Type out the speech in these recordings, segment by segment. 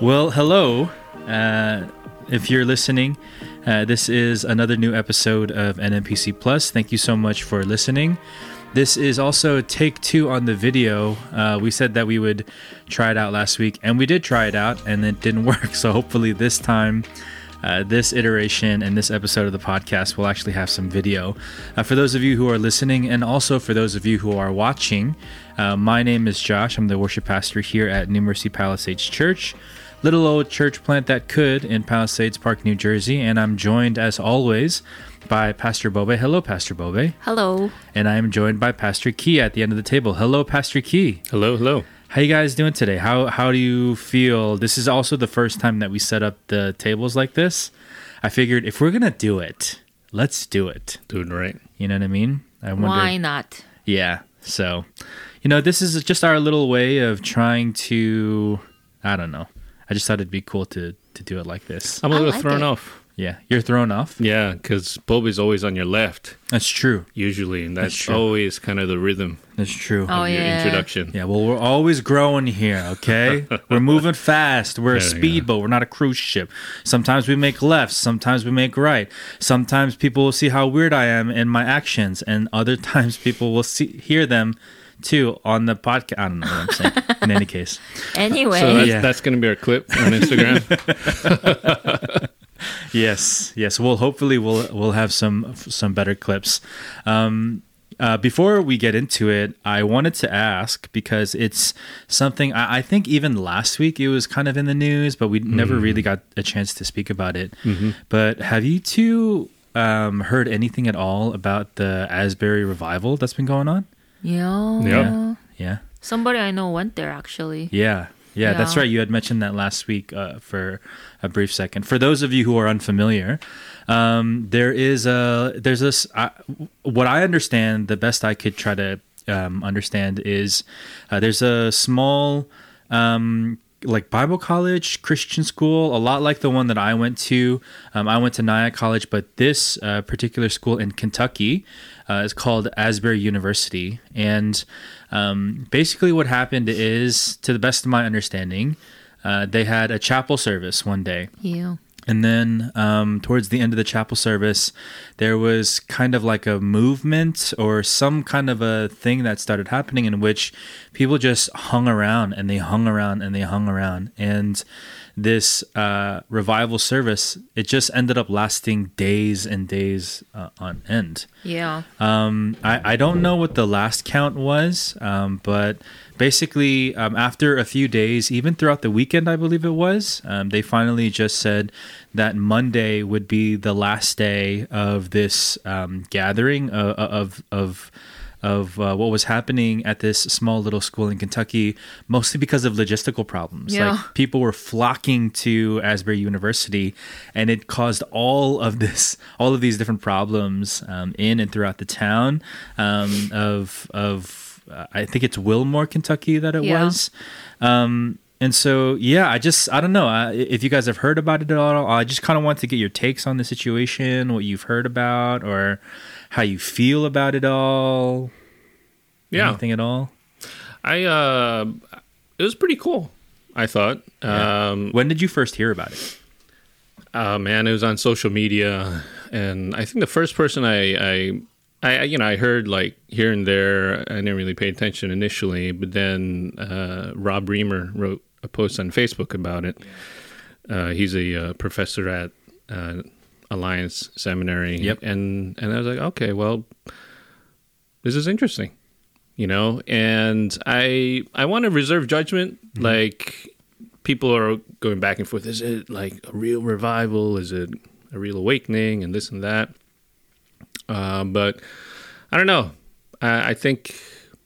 Well, hello. Uh, if you're listening, uh, this is another new episode of NMPC Plus. Thank you so much for listening. This is also take two on the video. Uh, we said that we would try it out last week, and we did try it out, and it didn't work. So hopefully, this time, uh, this iteration and this episode of the podcast will actually have some video. Uh, for those of you who are listening, and also for those of you who are watching, uh, my name is Josh. I'm the worship pastor here at New Mercy Palisades Church little old church plant that could in Palisades Park, New Jersey. And I'm joined, as always, by Pastor Bobe. Hello, Pastor Bobe. Hello. And I am joined by Pastor Key at the end of the table. Hello, Pastor Key. Hello, hello. How you guys doing today? How how do you feel? This is also the first time that we set up the tables like this. I figured if we're gonna do it, let's do it. Doing right. You know what I mean? I wonder. Why not? Yeah. So, you know, this is just our little way of trying to. I don't know. I just thought it'd be cool to to do it like this. I'm a I little like thrown it. off. Yeah, you're thrown off. Yeah, because Bobby's always on your left, That's true. usually, and that's, That's true. always kind of the rhythm That's true. Oh, of your yeah. introduction. Yeah, well, we're always growing here, okay? we're moving fast. We're a Yeah, speedboat. We're not a cruise ship. Sometimes we make lefts. Sometimes we make right. Sometimes people will see how weird I am in my actions, and other times people will see hear them too on the podcast. I don't know what I'm saying. in any case, Anyway, So that's, Yeah. that's going to be our clip on Instagram. yes, yes. Well, hopefully we'll we'll have some some better clips. Um, uh, before we get into it, I wanted to ask because it's something I, I think even last week it was kind of in the news, but we never really got a chance to speak about it. But have you two um, heard anything at all about the Asbury revival that's been going on? Yeah. Yeah. Yeah, Somebody I know went there actually. yeah, yeah. That's right. You had mentioned that last week uh, for a brief second. For those of you who are unfamiliar, um, there is a there's this. I what I understand, the best I could try to um, understand is uh, there's a small. Um, like Bible college, Christian school, a lot like the one that I went to. Um, I went to Nyack College, but this uh, particular school in Kentucky uh, is called Asbury University. And um, basically, what happened is, to the best of my understanding, uh, they had a chapel service one day. Yeah. And then um, towards the end of the chapel service, there was kind of like a movement or some kind of a thing that started happening in which people just hung around and they hung around and they hung around. And this uh, revival service, it just ended up lasting days and days uh, on end. Yeah. Um, I, I don't know what the last count was, um, but basically, um, after a few days, even throughout the weekend, I believe it was, um, they finally just said that Monday would be the last day of this um, gathering uh, of of of uh, what was happening at this small little school in Kentucky, mostly because of logistical problems. Yeah. Like people were flocking to Asbury University, and it caused all of this, all of these different problems um, in and throughout the town um, of of uh, I think it's Wilmore, Kentucky, that it Yeah. was. Um, and so, yeah, I just I don't know uh, if you guys have heard about it at all. I just kind of want to get your takes on the situation, what you've heard about, or how you feel about it all. Yeah. Anything at all? I, uh, it was pretty cool, I thought. Yeah. Um, When did you first hear about it? uh, man, it was on social media. And I think the first person I, I, I, you know, I heard like here and there. I didn't really pay attention initially, but then uh, Rob Reimer wrote a post on Facebook about it. Uh, he's a uh, professor at uh, Alliance Seminary. Yep. And and I was like, okay, well, this is interesting, you know. And I I want to reserve judgment. Like people are going back and forth. Is it like a real revival? Is it a real awakening? And this and that. Uh, but I don't know. I, I think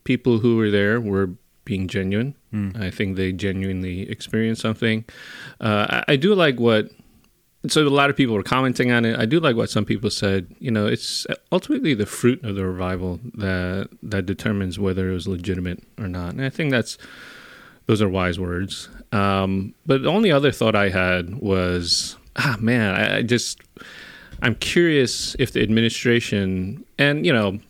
people who were there were being genuine. I think they genuinely experienced something. Uh, I, I do like what. So a lot of people were commenting on it. I do like what some people said. You know, it's ultimately the fruit of the revival that that determines whether it was legitimate or not. And I think that's those are wise words. Um, but the only other thought I had was, ah, man, I, I just I'm curious if the administration and you know,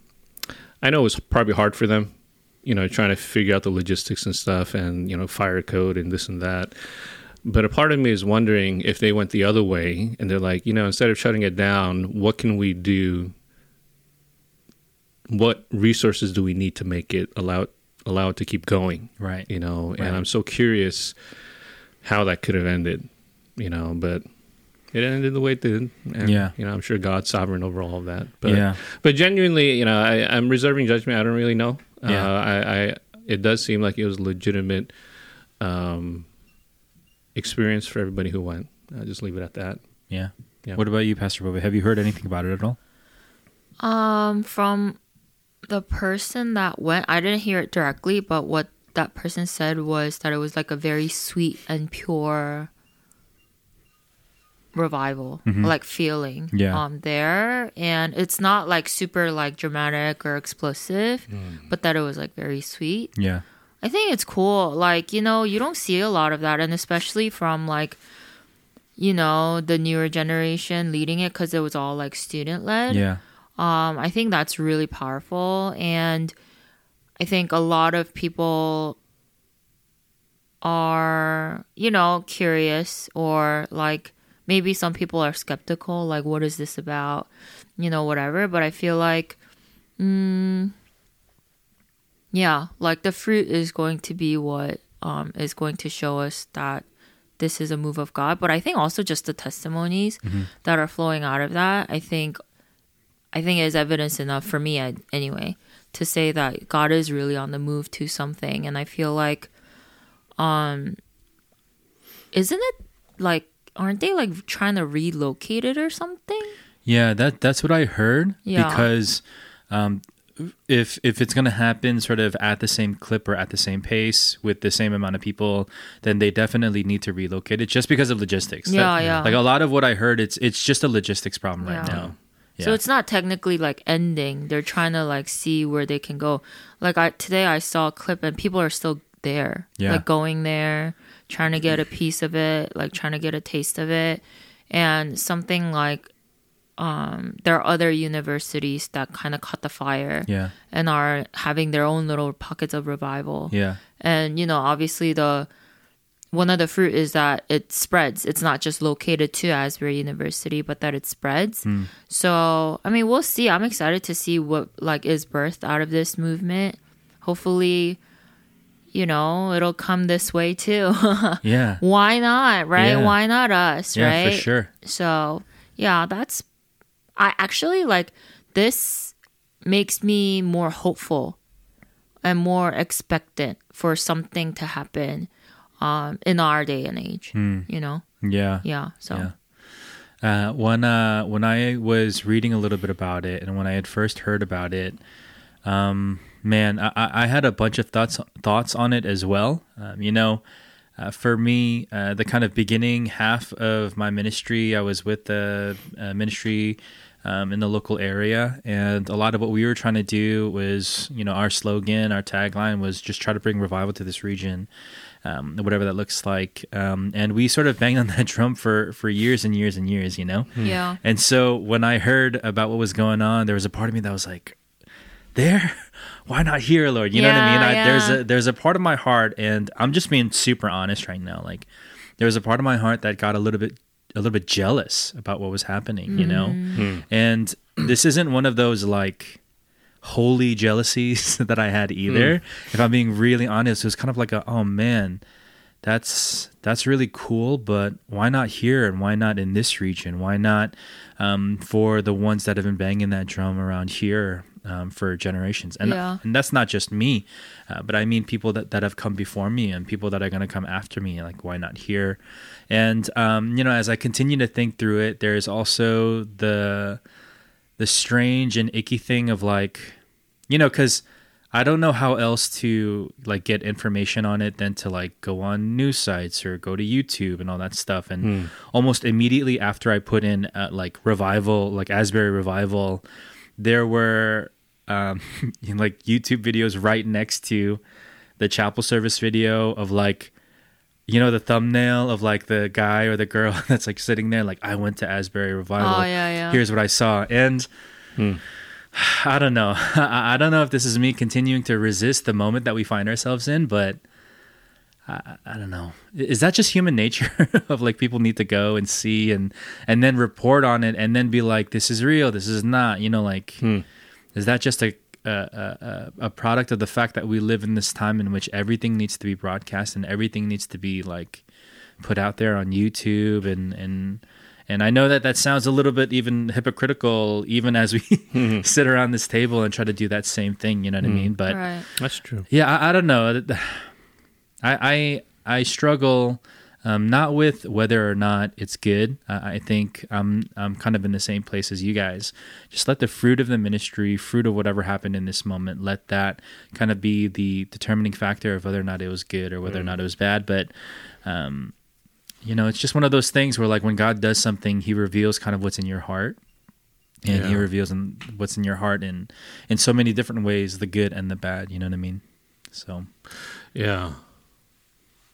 I know it was probably hard for them, you know, trying to figure out the logistics and stuff, and you know, fire code and this and that. But a part of me is wondering if they went the other way and they're like, you know, instead of shutting it down, what can we do? What resources do we need to make it allow allow it to keep going? Right. You know, Right. and I'm so curious how that could have ended. You know, but it ended the way it did. And, Yeah. You know, I'm sure God's sovereign over all of that. But yeah. but genuinely, you know, I, I'm reserving judgment. I don't really know. Yeah. Uh, I, I it does seem like it was legitimate um, experience for everybody who went. I'll just leave it at that. Yeah. Yeah. What about you, Pastor Bobby? Have you heard anything about it at all? Um, from the person that went, I didn't hear it directly, but what that person said was that it was like a very sweet and pure revival, like feeling Yeah. um there, and it's not like super like dramatic or explosive, but that it was like very sweet. Yeah. I think it's cool. Like, you know, you don't see a lot of that. And especially from like, you know, the newer generation leading it because it was all like student led. Yeah. Um, I think that's really powerful. And I think a lot of people are, you know, curious or like maybe some people are skeptical, like, what is this about? You know, whatever. But I feel like, mm, yeah, like the fruit is going to be what um, is going to show us that this is a move of God. But I think also just the testimonies that are flowing out of that, I think I think is evidence enough for me anyway to say that God is really on the move to something and I feel like um isn't it like aren't they like trying to relocate it or something? Yeah, that that's what I heard. Yeah. Because um, if if it's gonna happen sort of at the same clip or at the same pace with the same amount of people, then they definitely need to relocate it just because of logistics. Yeah, That- yeah. Like a lot of what I heard, it's it's just a logistics problem right Yeah. now. Yeah. So it's not technically like ending. They're trying to like see where they can go. Like I today I saw a clip and people are still there. Yeah. Like going there, trying to get a piece of it, like trying to get a taste of it. And something like um there are other universities that kind of caught the fire yeah, and are having their own little pockets of revival. yeah, And you know, obviously the one of the fruit is that it spreads. It's not just located to Asbury University, but that it spreads. So, I mean, we'll see. I'm excited to see what like is birthed out of this movement. Hopefully, you know, it'll come this way too. yeah, Why not, right? Yeah. Why not us, yeah, right? for sure. So, yeah, that's I actually like this makes me more hopeful and more expectant for something to happen um in our day and age, you know? Yeah, Yeah, so Yeah. Uh, when uh, when I was reading a little bit about it, and when I had first heard about it, um, man, I, I I had a bunch of thoughts thoughts on it as well. Um, you know, uh, for me, uh, the kind of beginning half of my ministry, I was with the uh, ministry um, in the local area, and a lot of what we were trying to do was, you know, our slogan, our tagline was just try to bring revival to this region um, whatever that looks like. Um, and we sort of banged on that drum for, for years and years and years, you know? yeah. And so when I heard about what was going on, there was a part of me that was like, there? Why not here, Lord? You know what I mean? Yeah, There's a there's a part of my heart, and I'm just being super honest right now. Like, there was a part of my heart that got a little bit a little bit jealous about what was happening, you know. Mm. Hmm. And this isn't one of those like holy jealousies that I had either. Hmm. If I'm being really honest, it was kind of like a oh man, that's that's really cool, but why not here and why not in this region? Why not um, for the ones that have been banging that drum around here um, for generations? And Yeah. and that's not just me, uh, but I mean people that that have come before me and people that are going to come after me. Like why not here? And um, you know, as I continue to think through it, there's also the the strange and icky thing of like, you know, because I don't know how else to like get information on it than to like go on news sites or go to YouTube and all that stuff. And almost immediately after I put in uh, like revival, like Asbury revival, there were um, like YouTube videos right next to the chapel service video of like you know the thumbnail of like the guy or the girl that's like sitting there like I went to Asbury revival. Oh, yeah, yeah. Here's what I saw and I don't know. I I don't know if this is me continuing to resist the moment that we find ourselves in, but I, I don't know. Is that just human nature of like people need to go and see and and then report on it and then be like, this is real, this is not. You know, like, is that just a a, a a product of the fact that we live in this time in which everything needs to be broadcast and everything needs to be like put out there on YouTube and and and I know that that sounds a little bit even hypocritical, even as we mm-hmm. sit around this table and try to do that same thing. You know what I mean? Mm. But right. That's true. yeah, I, I don't know. I I, I struggle um, not with whether or not it's good. I, I think I'm I'm kind of in the same place as you guys. Just let the fruit of the ministry, fruit of whatever happened in this moment, let that kind of be the determining factor of whether or not it was good or whether or not it was bad. But um, you know, it's just one of those things where like when God does something, He reveals kind of what's in your heart. And he reveals in what's in your heart in in so many different ways, the good and the bad. You know what I mean? So Yeah.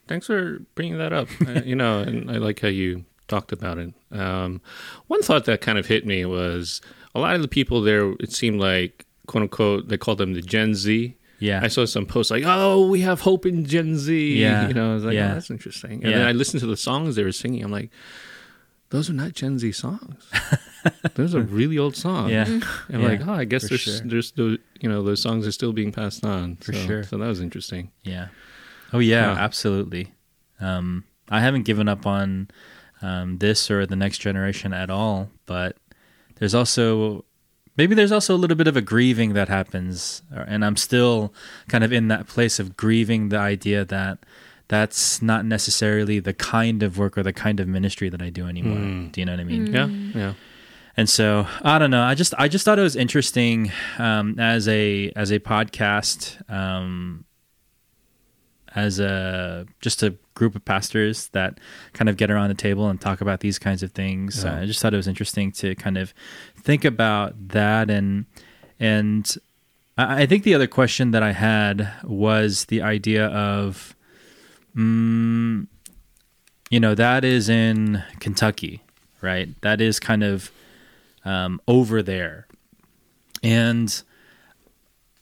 Thanks for bringing that up. uh, you know, and I like how you talked about it. Um, one thought that kind of hit me was a lot of the people there, it seemed like, quote unquote, they called them the Gen Z. yeah, I saw some posts like, "Oh, we have hope in Gen Z." Yeah. you know, I was like, Yeah. "Oh, that's interesting." And Yeah. then I listened to the songs they were singing. I'm like, "Those are not Gen Z songs. Those are really old songs." yeah, And Yeah, like, oh, I guess for there's sure. there's those you know those songs are still being passed on For So- sure. So that was interesting. yeah. Oh yeah, Huh. absolutely. Um, I haven't given up on um, this or the next generation at all, but there's also maybe there's also a little bit of a grieving that happens, and I'm still kind of in that place of grieving the idea that that's not necessarily the kind of work or the kind of ministry that I do anymore. Mm. Do you know what I mean? Yeah, yeah. And so I don't know. I just I just thought it was interesting um, as a as a podcast, um, as a just a group of pastors that kind of get around the table and talk about these kinds of things. Yeah. Uh, I just thought it was interesting to kind of think about that and and I, I think the other question that I had was the idea of, mm, you know, that is in Kentucky, right? That is kind of um, over there. And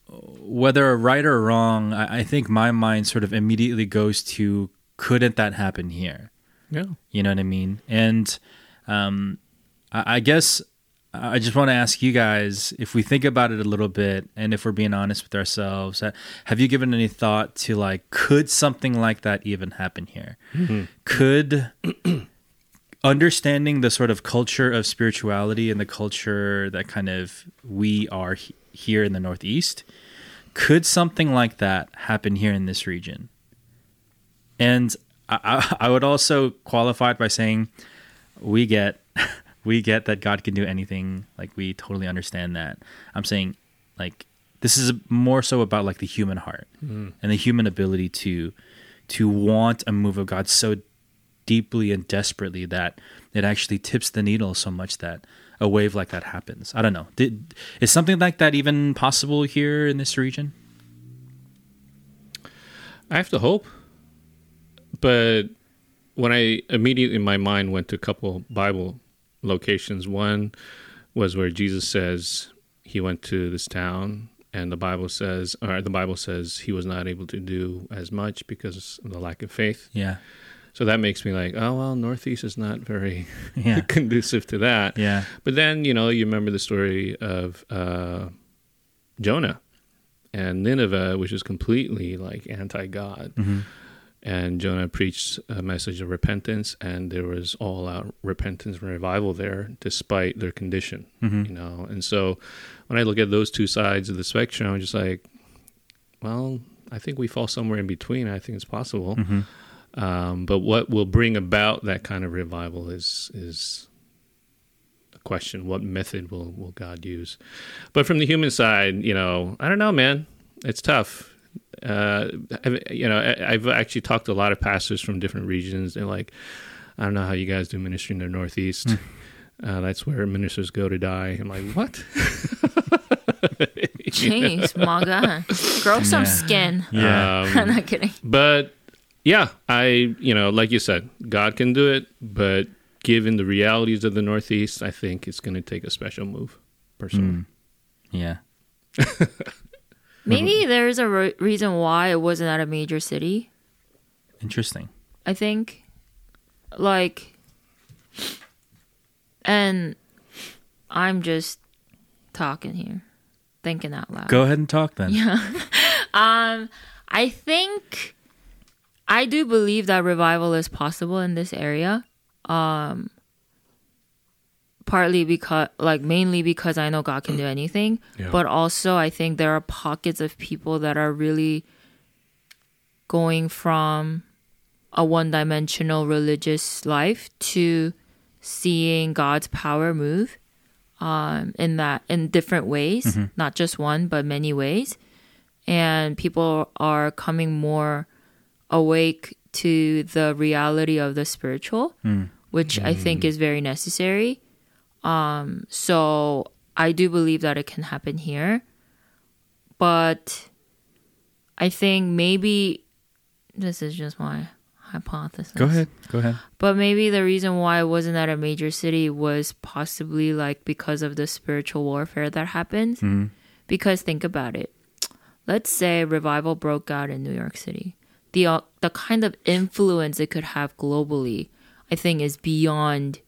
whether right or wrong, I, I think my mind sort of immediately goes to couldn't that happen here? Yeah. You know what I mean? And um, I, I guess I just want to ask you guys if we think about it a little bit and if we're being honest with ourselves, uh, have you given any thought to like, could something like that even happen here? Could understanding the sort of culture of spirituality and the culture that kind of we are he- here in the Northeast, could something like that happen here in this region? And I, I, would also qualify it by saying we get we get that God can do anything. Like we totally understand that. I'm saying like this is more so about like the human heart mm. and the human ability to to want a move of God so deeply and desperately that it actually tips the needle so much that a wave like that happens. I don't know. Did, is something like that even possible here in this region? I have to hope. But when I immediately my mind went to a couple Bible locations. One was where Jesus says he went to this town and the Bible says or the Bible says he was not able to do as much because of the lack of faith. Yeah. So that makes me like, oh well, Northeast is not very Yeah. conducive to that. Yeah. But then, you know, you remember the story of uh, Jonah and Nineveh, which is completely like anti God. Mhm. And Jonah preached a message of repentance, and there was all out repentance and revival there, despite their condition, Mhm. you know. And so when I look at those two sides of the spectrum, I'm just like, well, I think we fall somewhere in between. I think it's possible. Mhm. Um, but what will bring about that kind of revival is is a question. What method will will God use? But from the human side, you know, I don't know, man. It's tough. Uh, you know, I- I've actually talked to a lot of pastors from different regions. They're like, I don't know how you guys do ministry in the Northeast. Uh, that's where ministers go to die. I'm like, what? Jeez, manga. Grow some Yeah. skin. Yeah. Um, I'm not kidding. but yeah, I you know, like you said, God can do it, but given the realities of the Northeast, I think it's going to take a special move. Personally, Mm. Yeah. Maybe there's a re- reason why it wasn't at a major city. Interesting. I think like and I'm just talking here, thinking out loud. Go ahead and talk then. Yeah. um, I think I do believe that revival is possible in this area. Um, partly because, like, mainly because I know God can do anything, Yeah. but also I think there are pockets of people that are really going from a one-dimensional religious life to seeing God's power move um, in that in different ways, not just one, but many ways and people are coming more awake to the reality of the spiritual, hmm. which I think hmm. is very necessary. Um, so I do believe that it can happen here, but I think maybe this is just my hypothesis. Go ahead. Go ahead. But maybe the reason why it wasn't at a major city was possibly like because of the spiritual warfare that happens. Hmm. Because think about it. Let's say revival broke out in New York City. The uh, the kind of influence it could have globally, I think, is beyond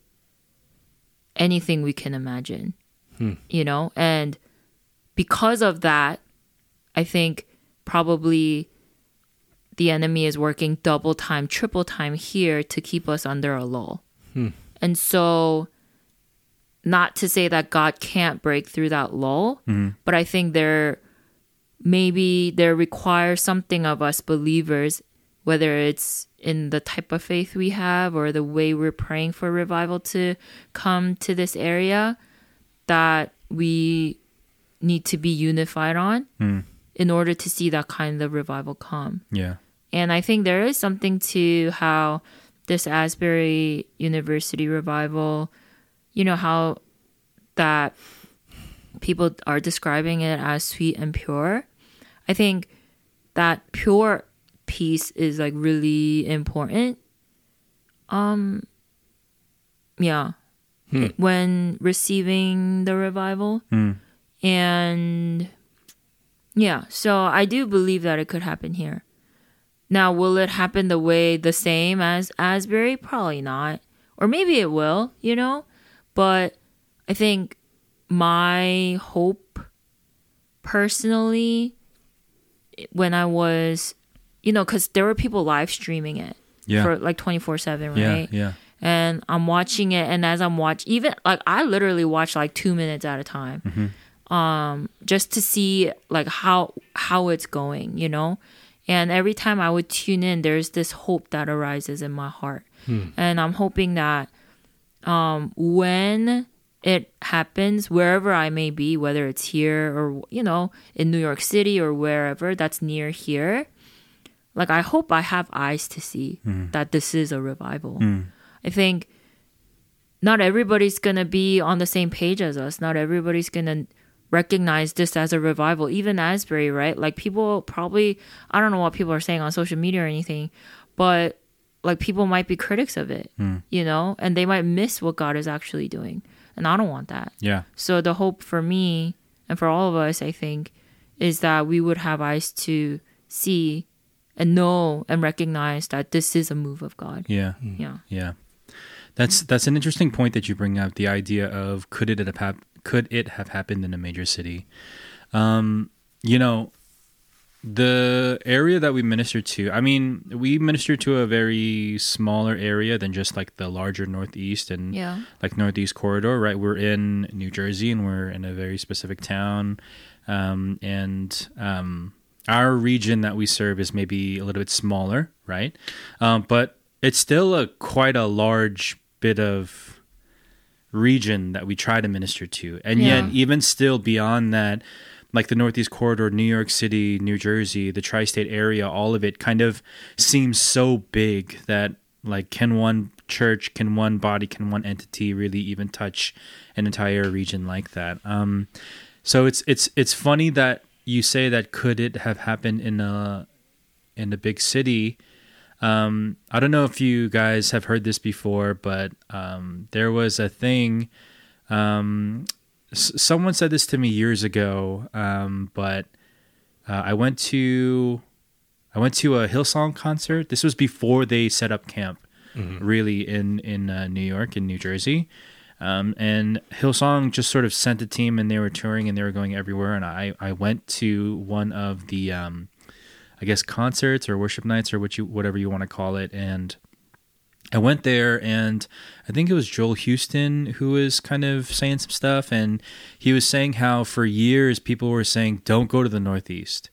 anything we can imagine. Hmm. You know, and because of that, I think probably the enemy is working double time, triple time here to keep us under a lull. Hmm. And so, not to say that God can't break through that lull, mm-hmm. but I think there maybe there requires something of us believers, whether it's in the type of faith we have or the way we're praying for revival to come to this area, that we need to be unified on hmm. in order to see that kind of revival come. Yeah. And I think there is something to how this Asbury University revival, you know, how that people are describing it as sweet and pure. I think that pure peace is like really important. Um yeah. When receiving the revival. And yeah, so I do believe that it could happen here. Now, will it happen the way the same as Asbury? Probably not. Or maybe it will, you know? But I think my hope personally, when I was, you know, because there were people live streaming it Yeah. for like 24 7, right? Yeah. Yeah. and I'm watching it, and as I'm watching, even like I literally watch like two minutes at a time, um, just to see like how how it's going, you know. And every time I would tune in, there's this hope that arises in my heart, and I'm hoping that um, when it happens, wherever I may be, whether it's here or you know in New York City or wherever that's near here, like I hope I have eyes to see hmm. that this is a revival. Hmm. I think not everybody's gonna be on the same page as us. Not everybody's gonna recognize this as a revival. Even Asbury, right? Like people probably I don't know what people are saying on social media or anything, but like people might be critics of it, hmm. you know, and they might miss what God is actually doing. And I don't want that. Yeah. So the hope for me and for all of us, I think, is that we would have eyes to see and know and recognize that this is a move of God. Yeah. Yeah. Yeah. That's that's an interesting point that you bring up. The idea of could it have hap- could it have happened in a major city? Um, you know, the area that we minister to. I mean, we minister to a very smaller area than just like the larger Northeast and Yeah. like Northeast corridor. Right, we're in New Jersey and we're in a very specific town, um, and um, our region that we serve is maybe a little bit smaller, right? Um, but it's still a quite a large bit of region that we try to minister to, and yet even still beyond that, like the Northeast corridor, New York City, New Jersey, the tri-state area, all of it kind of seems so big that like can one church, can one body, can one entity really even touch an entire region like that? Um, so it's it's it's funny that you say that could it have happened in a in a big city? Um, I don't know if you guys have heard this before, but um, there was a thing. Um, s- someone said this to me years ago, um, but uh, I went to I went to a Hillsong concert. This was before they set up camp, really in in uh, New York in New Jersey. Um, and Hillsong just sort of sent a team, and they were touring, and they were going everywhere. And I I went to one of the um, I guess concerts or worship nights or what you whatever you want to call it, and I went there and I think it was Joel Houston who was kind of saying some stuff and he was saying how for years people were saying don't go to the Northeast.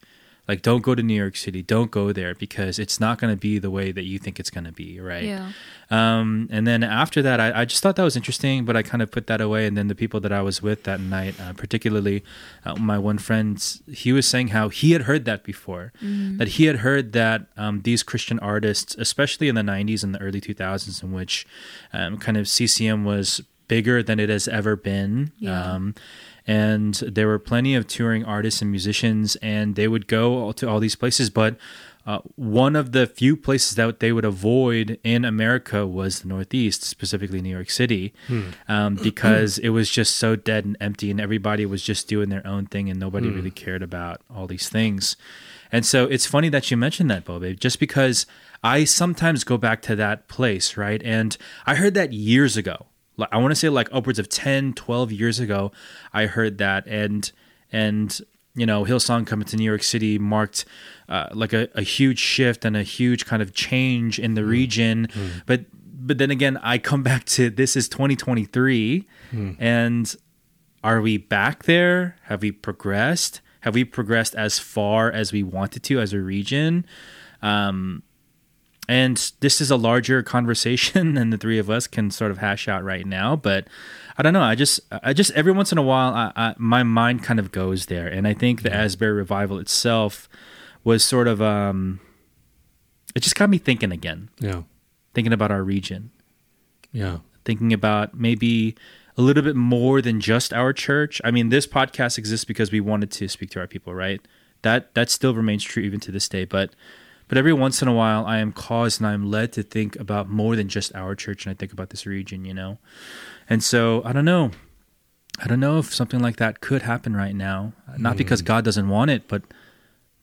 Like don't go to New York City, don't go there because it's not going to be the way that you think it's going to be, right? Yeah. Um, and then after that, I, I just thought that was interesting, but I kind of put that away. And then the people that I was with that night, uh, particularly uh, my one friend, he was saying how he had heard that before, that he had heard that um, these Christian artists, especially in the 90s and the early 2000s, in which um, kind of CCM was bigger than it has ever been. Yeah. Um, and there were plenty of touring artists and musicians, and they would go to all these places. But uh, one of the few places that they would avoid in America was the Northeast, specifically New York City, um, because it was just so dead and empty, and everybody was just doing their own thing, and nobody really cared about all these things. And so it's funny that you mentioned that, Bobe, just because I sometimes go back to that place, right? And I heard that years ago. Like, I want to say like upwards of 10, 12 years ago, I heard that. And, and, you know, Hillsong coming to New York City marked uh, like a, a huge shift and a huge kind of change in the region. But, but then again, I come back to this is 2023 and are we back there? Have we progressed? Have we progressed as far as we wanted to as a region? Um, and this is a larger conversation than the three of us can sort of hash out right now. But I don't know. I just, I just every once in a while, I, I, my mind kind of goes there, and I think the Asbury revival itself was sort of, um, it just got me thinking again, Yeah. thinking about our region Yeah. thinking about maybe a little bit more than just our church. I mean, this podcast exists because we wanted to speak to our people, right? That that still remains true even to this day, but but every once in a while I am caused and I am led to think about more than just our church and I think about this region, you know. And so, I don't know. I don't know if something like that could happen right now. Not because God doesn't want it, but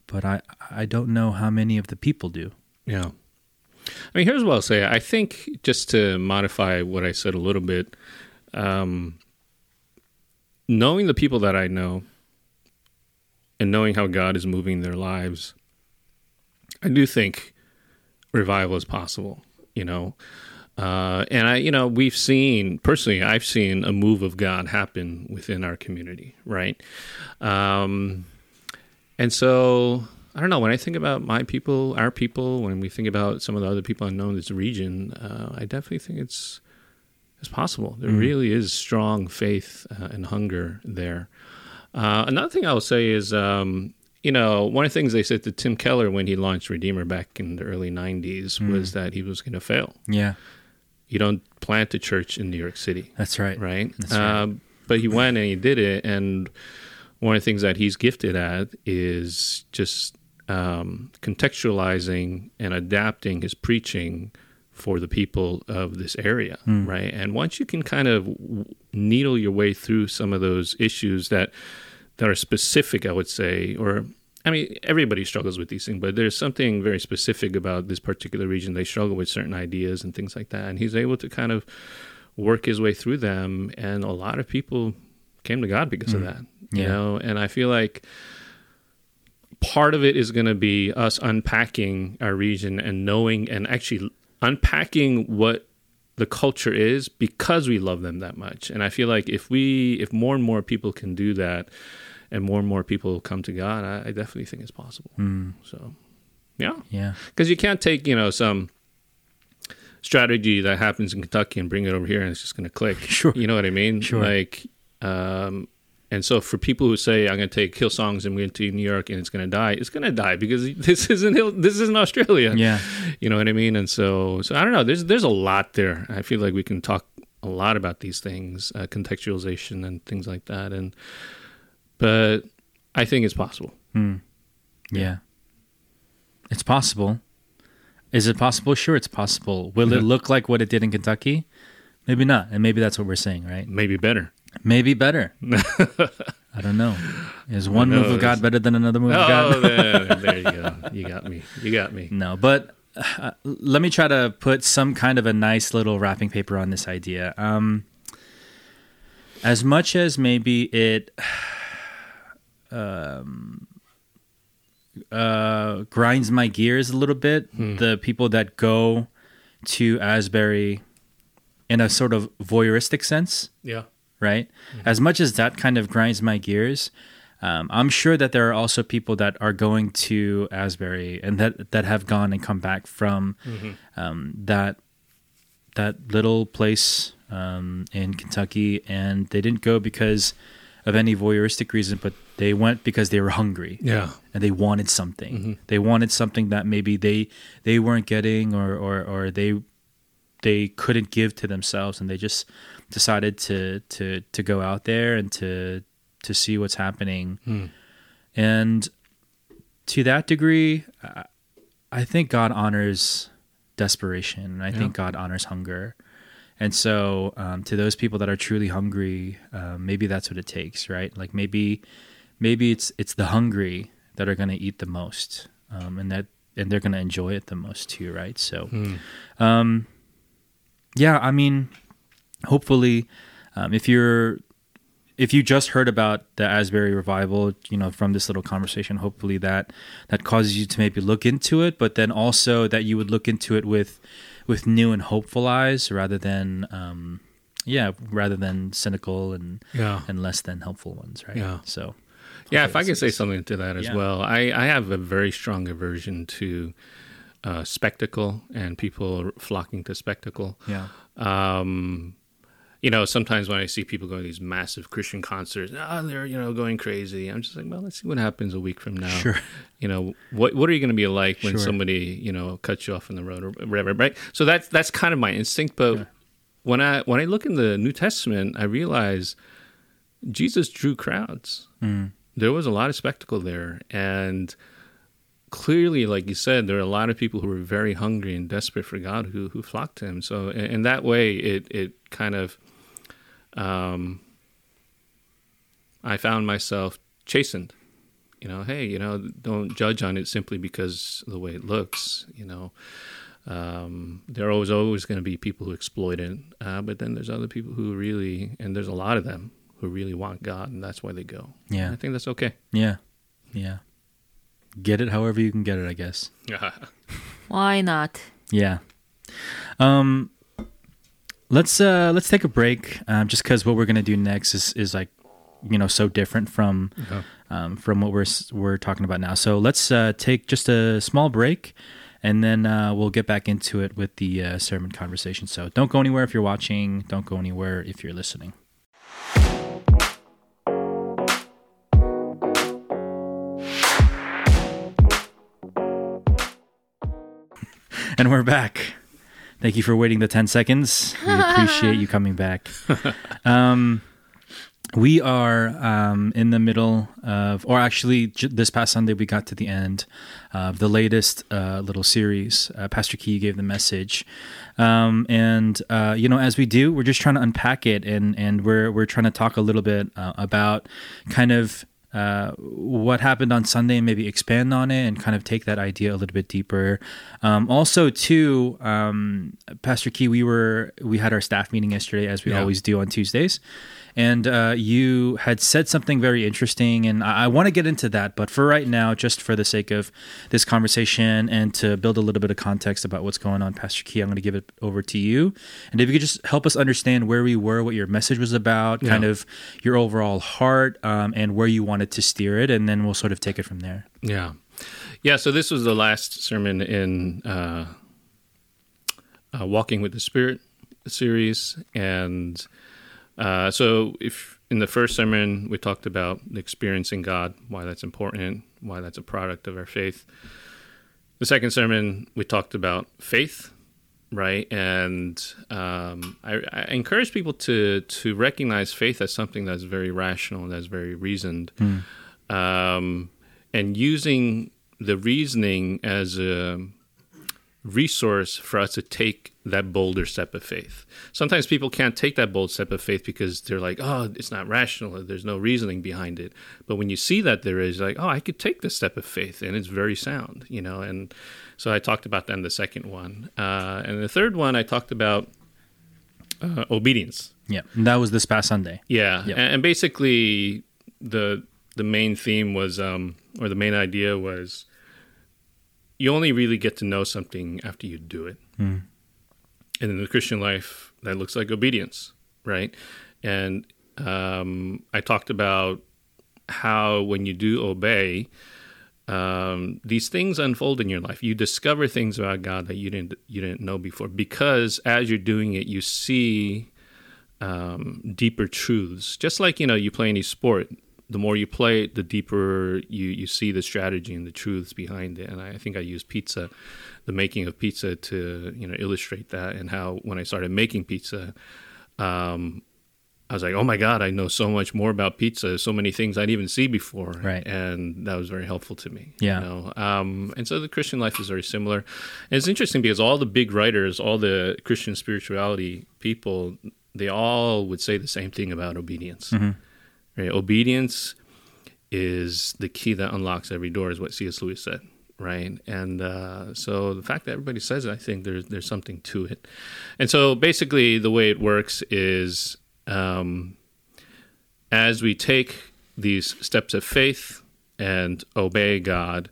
but I I don't know how many of the people do. Yeah. I mean, here's what I'll say. I think just to modify what I said a little bit, um, knowing the people that I know and knowing how God is moving their lives, I do think revival is possible, you know. Uh, and I, you know, we've seen personally, I've seen a move of God happen within our community, right? Um, and so I don't know. When I think about my people, our people, when we think about some of the other people I know in this region, uh, I definitely think it's it's possible. There really is strong faith uh, and hunger there. Uh, another thing I will say is, um, you know, one of the things they said to Tim Keller when he launched Redeemer back in the early '90s was that he was going to fail. Yeah, You don't plant a church in New York City that's right. right? That's right. Um, but he went and he did it, and one of the things that he's gifted at is just um, contextualizing and adapting his preaching for the people of this area, Hmm. right? And once you can kind of needle your way through some of those issues that that are specific, I would say, or I mean, everybody struggles with these things, but there's something very specific about this particular region. They struggle with certain ideas and things like that, and he's able to kind of work his way through them and a lot of people came to god because of mm. that you Yeah. know and i feel like part of it is going to be us unpacking our region and knowing and actually unpacking what the culture is because we love them that much and i feel like if we if more and more people can do that and more and more people come to god i, I definitely think it's possible so yeah Yeah. because you can't take you know some strategy that happens in Kentucky and bring it over here and it's just going to click. Sure. You know what I mean? Sure. Like, um, and so for people who say I'm going to take Hillsongs and we're going to New York and it's going to die, it's going to die because this isn't Hill, this isn't Australia. Yeah. You know what I mean? And so, so I don't know. There's there's a lot there. I feel like we can talk a lot about these things, uh, contextualization and things like that. And but I think it's possible. Yeah. It's possible. Is it possible? Sure, it's possible. Will it look like what it did in Kentucky? Maybe not. And maybe that's what we're saying, right? Maybe better. Maybe better. I don't know. Is one know, move of God better than another move of Oh, God? there, there you go. You got me. You got me. No, but uh, let me try to put some kind of a nice little wrapping paper on this idea. Um, as much as maybe it um, uh, grinds my gears a little bit, the people that go to Asbury in a sort of voyeuristic sense, Yeah. Right? As much as that kind of grinds my gears, um, I'm sure that there are also people that are going to Asbury and that that have gone and come back from um, that that little place um, in Kentucky, and they didn't go because of any voyeuristic reason, but they went because they were hungry Yeah. and they wanted something. They wanted something that maybe they they weren't getting or or or they they couldn't give to themselves and they just decided to to to go out there and to to see what's happening. And to that degree, I- I think God honors desperation. and I think God honors hunger. And so, um, to those people that are truly hungry, um, maybe that's what it takes, right? Like maybe, maybe it's it's the hungry that are going to eat the most, um, and that and they're going to enjoy it the most too, right? So, um, yeah, I mean, hopefully, um, if you're if you just heard about the Asbury revival, you know, from this little conversation, hopefully that that causes you to maybe look into it, but then also that you would look into it with with new and hopeful eyes rather than um yeah, rather than cynical and Yeah. and less than helpful ones, right? Yeah. So Yeah, if I could say something to that as Yeah. well, I, I have a very strong aversion to uh, spectacle and people flocking to spectacle. yeah. Um, you know, sometimes when I see people going to these massive Christian concerts, ah, they're you know going crazy. I'm just like, well, let's see what happens a week from now. Sure. You know, what what are you going to be like when Sure. somebody you know cuts you off on the road or whatever, right? So that's that's kind of my instinct. But when I when I look in the New Testament, I realize Jesus drew crowds. There was a lot of spectacle there, and clearly, like you said, there are a lot of people who were very hungry and desperate for God who who flocked to Him. So in, in that way, it it kind of, um, I found myself chastened. You know, hey, you know, don't judge on it simply because of the way it looks. You know, um, there are always always going to be people who exploit it, uh, but then there's other people who really, and there's a lot of them who really want God, and that's why they go. Yeah. I think that's okay. Yeah. Yeah. Get it however you can get it, I guess. Why not? Yeah. Um let's uh let's take a break um just cuz what we're going to do next is is like you know so different from um from what we're we're talking about now. So let's uh take just a small break and then uh we'll get back into it with the uh, sermon conversation. So don't go anywhere if you're watching, don't go anywhere if you're listening. And we're back. Thank you for waiting the 10 seconds. We appreciate you coming back. Um, we are um, in the middle of, or actually, j- this past Sunday, we got to the end of the latest uh, little series. Uh, Pastor Key gave the message. Um, and, uh, you know, as we do, we're just trying to unpack it and, and we're, we're trying to talk a little bit uh, about kind of uh, what happened on Sunday and maybe expand on it and kind of take that idea a little bit deeper. Um, also, too, um, Pastor Key, we were we had our staff meeting yesterday, as we Yeah. always do on Tuesdays, and uh, you had said something very interesting, and I, I want to get into that. But for right now, just for the sake of this conversation and to build a little bit of context about what's going on, Pastor Key, I'm going to give it over to you, and if you could just help us understand where we were, what your message was about, kind of your overall heart, um, and where you wanted to steer it, and then we'll sort of take it from there. Yeah. Yeah. So this was the last sermon in uh, uh, Walking with the Spirit series. And uh, so, if in the first sermon, we talked about experiencing God, why that's important, why that's a product of our faith. The second sermon, we talked about faith, right? And um, I, I encourage people to to recognize faith as something that's very rational, and that's very reasoned, um, and using the reasoning as a resource for us to take that bolder step of faith. Sometimes people can't take that bold step of faith because they're like, oh, it's not rational. There's no reasoning behind it. But when you see that there is, like, oh, I could take this step of faith and it's very sound, you know. And so I talked about that in the second one. Uh, and the third one, I talked about uh, obedience. Yeah, and that was this past Sunday. Yeah, Yep. and, and basically the the main theme was, um, or the main idea was, you only really get to know something after you do it. Mm. And in the Christian life, that looks like obedience, right? And um, I talked about how when you do obey, um, these things unfold in your life. You discover things about God that you didn't you didn't know before because as you're doing it, you see um, deeper truths. Just like you know, you play any sport. The more you play it, the deeper you, you see the strategy and the truths behind it. And I think I use pizza, the making of pizza, to you know illustrate that. And how when I started making pizza, um, I was like, oh my god, I know so much more about pizza. So many things I didn't even see before. Right. And that was very helpful to me. Yeah. You know? um, and so the Christian life is very similar. And it's interesting because all the big writers, all the Christian spirituality people, they all would say the same thing about obedience. Mhm. Right? Obedience is the key that unlocks every door, is what C.S. Lewis said. Right, and uh, so the fact that everybody says it, I think there's there's something to it. And so basically, the way it works is um, as we take these steps of faith and obey God,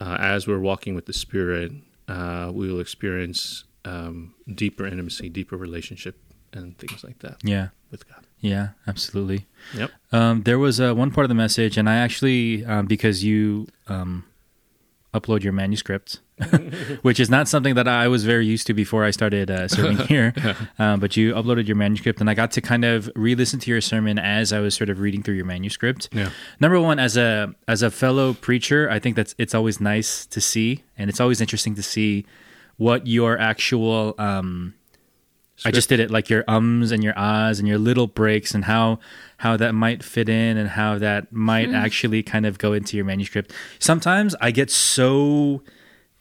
uh, as we're walking with the Spirit, uh, we will experience um, deeper intimacy, deeper relationship, and things like that Yeah, with God. Yeah, absolutely. Yep. Um, there was uh, one part of the message, and I actually, um, because you um, upload your manuscript, which is not something that I was very used to before I started uh, serving here, um, but you uploaded your manuscript, and I got to kind of re-listen to your sermon as I was sort of reading through your manuscript. Yeah. Number one, as a as a fellow preacher, I think that's it's always nice to see, and it's always interesting to see what your actual um, I just did it like your ums and your ahs and your little breaks and how how that might fit in and how that might actually kind of go into your manuscript. Sometimes I get so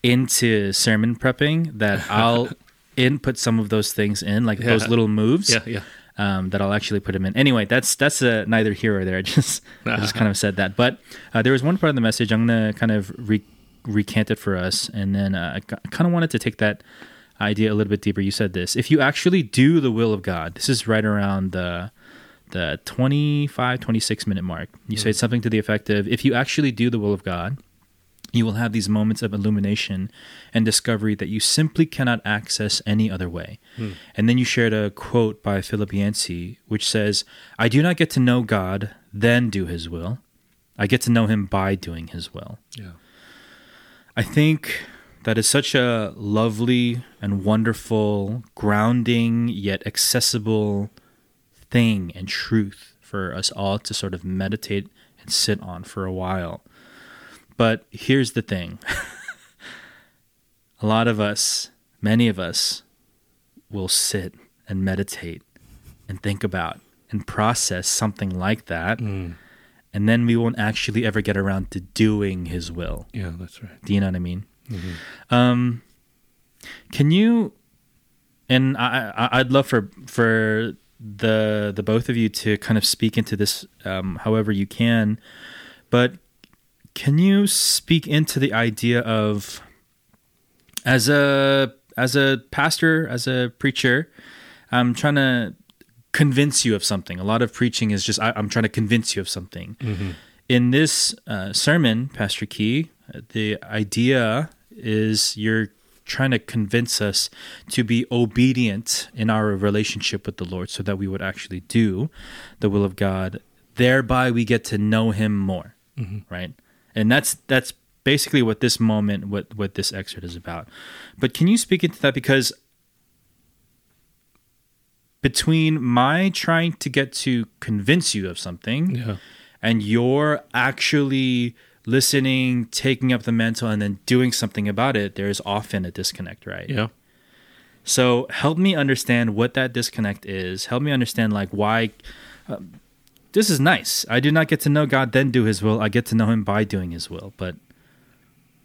into sermon prepping that I'll input some of those things in, like those little moves. Yeah, yeah. Um, that I'll actually put them in. Anyway, that's that's uh, neither here or there. I just I just kind of said that. But uh, there was one part of the message I'm gonna kind of re- recant it for us, and then uh, I kind of wanted to take that idea a little bit deeper. You said this: if you actually do the will of God, this is right around the the 25, 26 minute mark. You said mm-hmm. something to the effect of, if you actually do the will of God, you will have these moments of illumination and discovery that you simply cannot access any other way. Hmm. And then you shared a quote by Philip Yancey, which says, I do not get to know God, then do his will. I get to know him by doing his will. Yeah. I think that is such a lovely and wonderful, grounding yet accessible thing and truth for us all to sort of meditate and sit on for a while. But here's the thing a lot of us, many of us, will sit and meditate and think about and process something like that. Mm. And then we won't actually ever get around to doing his will. Yeah, that's right. Do you know what I mean? Mm-hmm. Um, can you? And I, I'd love for for the the both of you to kind of speak into this, um, however you can. But can you speak into the idea of as a as a pastor, as a preacher, I'm trying to convince you of something. A lot of preaching is just I, I'm trying to convince you of something. In this uh, sermon, Pastor Key, the idea is you're trying to convince us to be obedient in our relationship with the Lord so that we would actually do the will of God. Thereby we get to know him more. Mm-hmm. Right? And that's that's basically what this moment what what this excerpt is about. But can you speak into that because between my trying to get to convince you of something Yeah. and you're actually listening, taking up the mental, and then doing something about it, there's often a disconnect, right? Yeah. So help me understand what that disconnect is. Help me understand like why. Um, this is nice. I do not get to know God, then do His will. I get to know Him by doing His will. But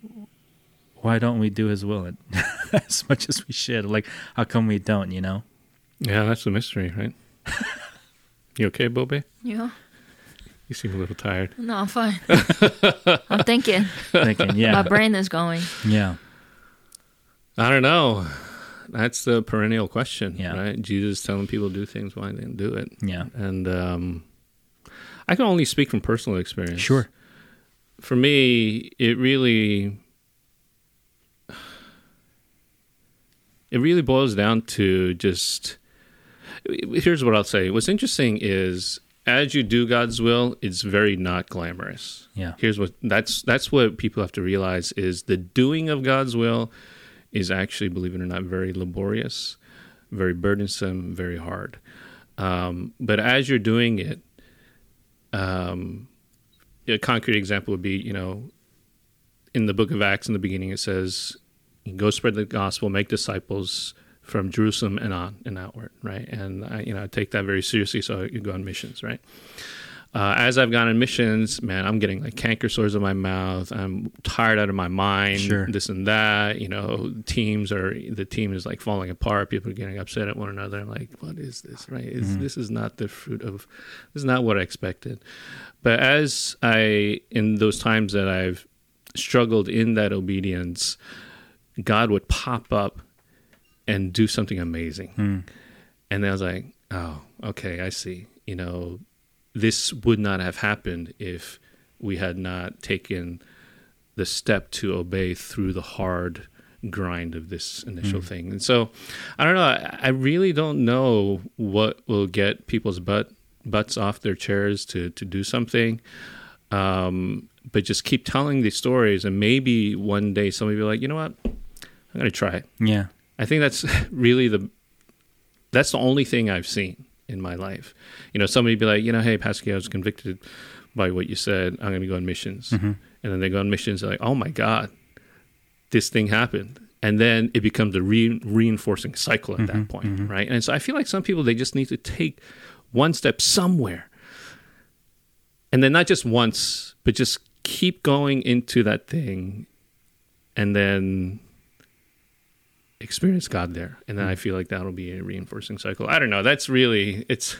why why don't we do his will as much as we should? Like, how come we don't, you know? Yeah, that's the mystery, right? you okay, Bobe? Yeah. You seem a little tired. No, I'm fine. I'm thinking. Thinking, yeah. My brain is going. yeah, I don't know. That's the perennial question, Yeah. right? Jesus telling people to do things, why they didn't do it. yeah. And um, I can only speak from personal experience. Sure. For me, it really it really boils down to just here's what I'll say. What's interesting is as you do God's will, it's very not glamorous. Yeah. Here's what that's that's what people have to realize is the doing of God's will is actually, believe it or not, very laborious, very burdensome, very hard. Um, but as you're doing it, um, a concrete example would be, you know, in the book of Acts, in the beginning, it says, "Go spread the gospel, make disciples from Jerusalem and on and outward." Right, and I, you know, I take that very seriously, so I go on missions. Right. Uh, as I've gone on missions, man, I'm getting like canker sores in my mouth. I'm tired out of my mind. Sure. This and that. You know, teams are the team is like falling apart. People are getting upset at one another. I'm like, what is this? Right? Is This is not the fruit of. This is not what I expected. But as I in those times that I've struggled in that obedience, God would pop up and do something amazing. Hmm. And then I was like, oh, okay, I see. You know, this would not have happened if we had not taken the step to obey through the hard grind of this initial thing. And so I don't know, I, I really don't know what will get people's butt butts off their chairs to to do something. Um, but just keep telling these stories and maybe one day somebody will be like, you know what? I'm gonna try it. Yeah. I think that's really the that's the only thing I've seen in my life. You know, somebody be like, you know, hey, I was convicted by what you said. I'm going to go on missions, mm-hmm. and then they go on missions. They're like, oh my god, this thing happened, and then it becomes a re- reinforcing cycle at that mm-hmm. point, mm-hmm. right? And so I feel like some people they just need to take one step somewhere, and then not just once, but just keep going into that thing, and then experience God there. And then I mm. feel like that'll be a reinforcing cycle. I don't know. That's really it's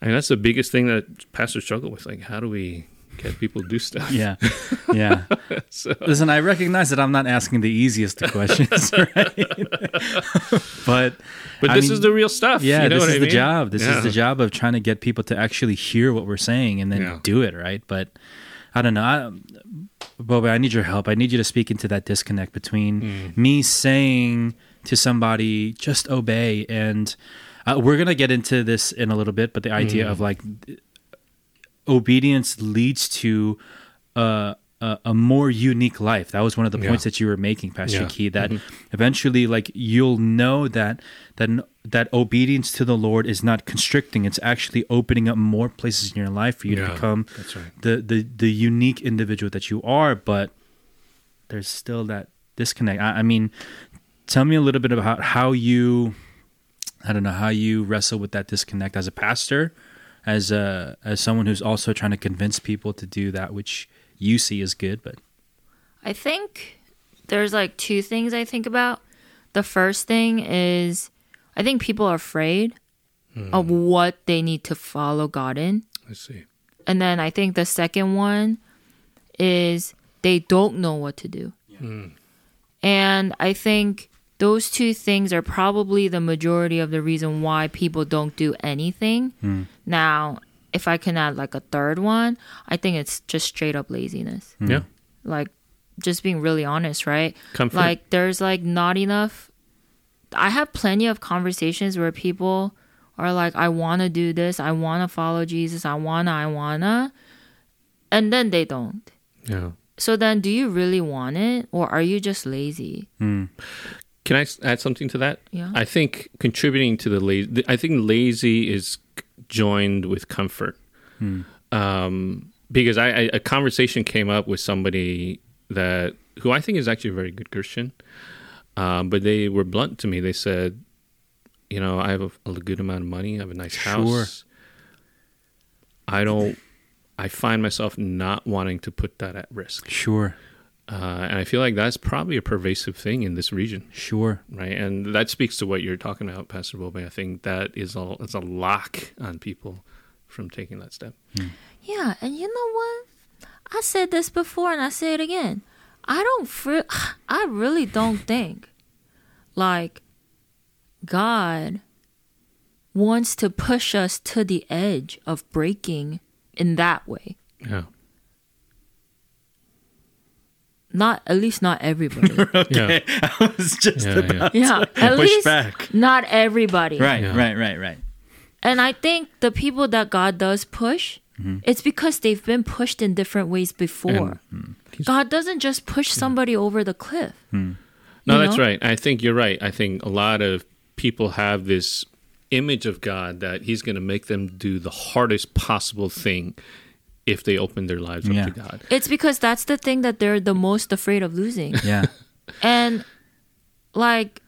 I mean that's the biggest thing that pastors struggle with. Like how do we get people to do stuff? Yeah. Yeah. So, Listen, I recognize that I'm not asking the easiest of questions, right? but but I this mean, is the real stuff. yeah, you know this what is I the job. This Yeah. is the job of trying to get people to actually hear what we're saying and then Yeah. do it, right? But I don't know. I, Boba, I need your help. I need you to speak into that disconnect between Hmm. me saying to somebody, just obey. And uh, we're going to get into this in a little bit, but the idea Hmm. of like obedience leads to uh, a, a more unique life. That was one of the Yeah. points that you were making, Pastor Yeah. Key. That mm-hmm. eventually, like you'll know that that that obedience to the Lord is not constricting; it's actually opening up more places in your life for you to become that's right. the the the unique individual that you are. But there's still that disconnect. I, I mean, tell me a little bit about how you, I don't know, how you wrestle with that disconnect as a pastor, as a as someone who's also trying to convince people to do that which you see as good, but I think there's like two things I think about. The first thing is I think people are afraid of hmm. what they need to follow God in. I see. And then I think the second one is they don't know what to do. Hmm. And I think those two things are probably the majority of the reason why people don't do anything. Hmm. Now, if I can add like a third one, I think it's just straight up laziness. Hmm. Yeah. Like just being really honest, right? Comfort. Like there's like not enough I have plenty of conversations where people are like I want to do this, I want to follow Jesus, I want to, I want to and then they don't. Yeah. So then do you really want it or are you just lazy? Hmm. Can I add something to that? Yeah. I think contributing to the lazy, I think lazy is c- joined with comfort. Um, because I, I, a conversation came up with somebody that, who I think is actually a very good Christian, um, but they were blunt to me. They said, you know, I have a, a good amount of money, I have a nice house. I don't, I find myself not wanting to put that at risk. sure. Uh, and I feel like that's probably a pervasive thing in this region, Sure. right? And that speaks to what you're talking about, Pastor Bobe. I think that is all it's a lock on people from taking that step. Yeah, and you know what? I said this before and I say it again. I don't fr- I really don't think like God wants to push us to the edge of breaking in that way. Yeah. Not at least not everybody. Yeah. I was just Yeah, about yeah, to at push least back. not everybody. Right, Yeah. right, right, right. And I think the people that God does push, mm-hmm. it's because they've been pushed in different ways before. Mm-hmm. He's- God doesn't just push somebody over the cliff. Hmm. No, that's know? right. I think you're right. I think a lot of people have this image of God that He's going to make them do the hardest possible thing if they open their lives up to God. It's because that's the thing that they're the most afraid of losing. Yeah. and like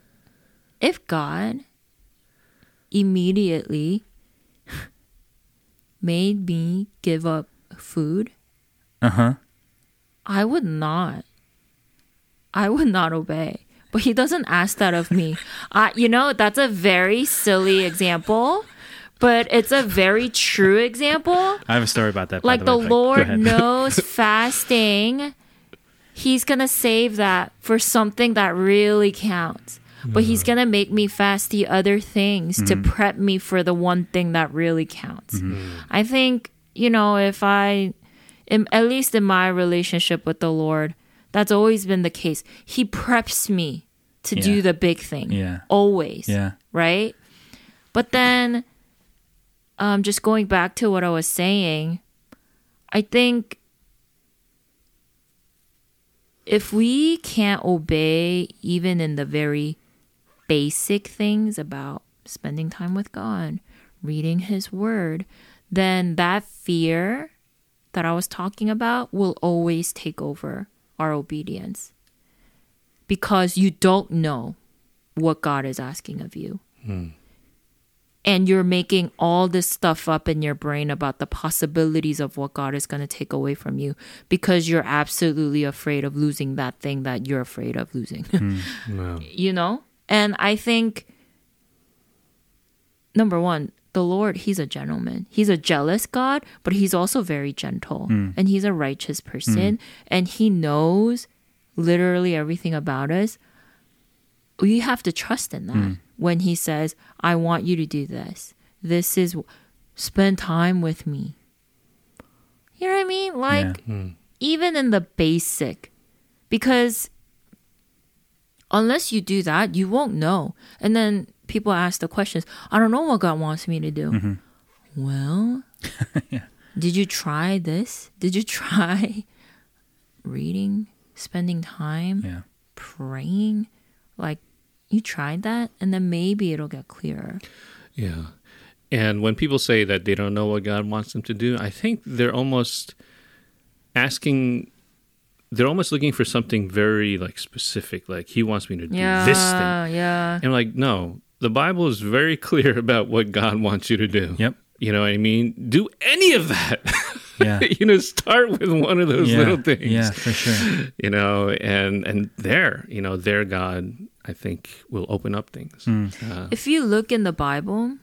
if God immediately made me give up food, Uh huh. I would not. I would not obey. But he doesn't ask that of me. Uh, you know, that's a very silly example, but it's a very true example. I have a story about that. Like the way, Lord knows fasting, he's going to save that for something that really counts. But he's mm-hmm. going to make me fast the other things to mm-hmm. prep me for the one thing that really counts. Mm-hmm. I think, you know, if I, in, at least in my relationship with the Lord, that's always been the case. He preps me to Yeah. do the big thing. Yeah. Always. Yeah. Right? But then, um, just going back to what I was saying, I think if we can't obey even in the very basic things about spending time with God, reading His Word, then that fear that I was talking about will always take over our obedience because you don't know what God is asking of you. And you're making all this stuff up in your brain about the possibilities of what God is going to take away from you because you're absolutely afraid of losing that thing that you're afraid of losing. Hmm. Wow. you know? And I think, number one, the Lord, He's a gentleman. He's a jealous God, but He's also very gentle. Hmm. And He's a righteous person. Hmm. And He knows literally everything about us. We have to trust in that when He says, I want you to do this. This is spend time with me. You know what I mean? Like, hmm. even in the basic, because unless you do that, you won't know. And then people ask the questions, I don't know what God wants me to do. Mm-hmm. Well, did you try this? Did you try reading, spending time, Yeah. praying? Like, you tried that, and then maybe it'll get clearer. Yeah. And when people say that they don't know what God wants them to do, I think they're almost asking they're almost looking for something very like specific like he wants me to do Yeah, this thing. yeah. And I'm like, no, the Bible is very clear about what God wants you to do. Yep. You know what I mean? Do any of that. Yeah. you know, start with one of those yeah. little things. Yeah, for sure. You know, and and there, you know, there God I think will open up things. Hmm. Uh, If you look in the Bible,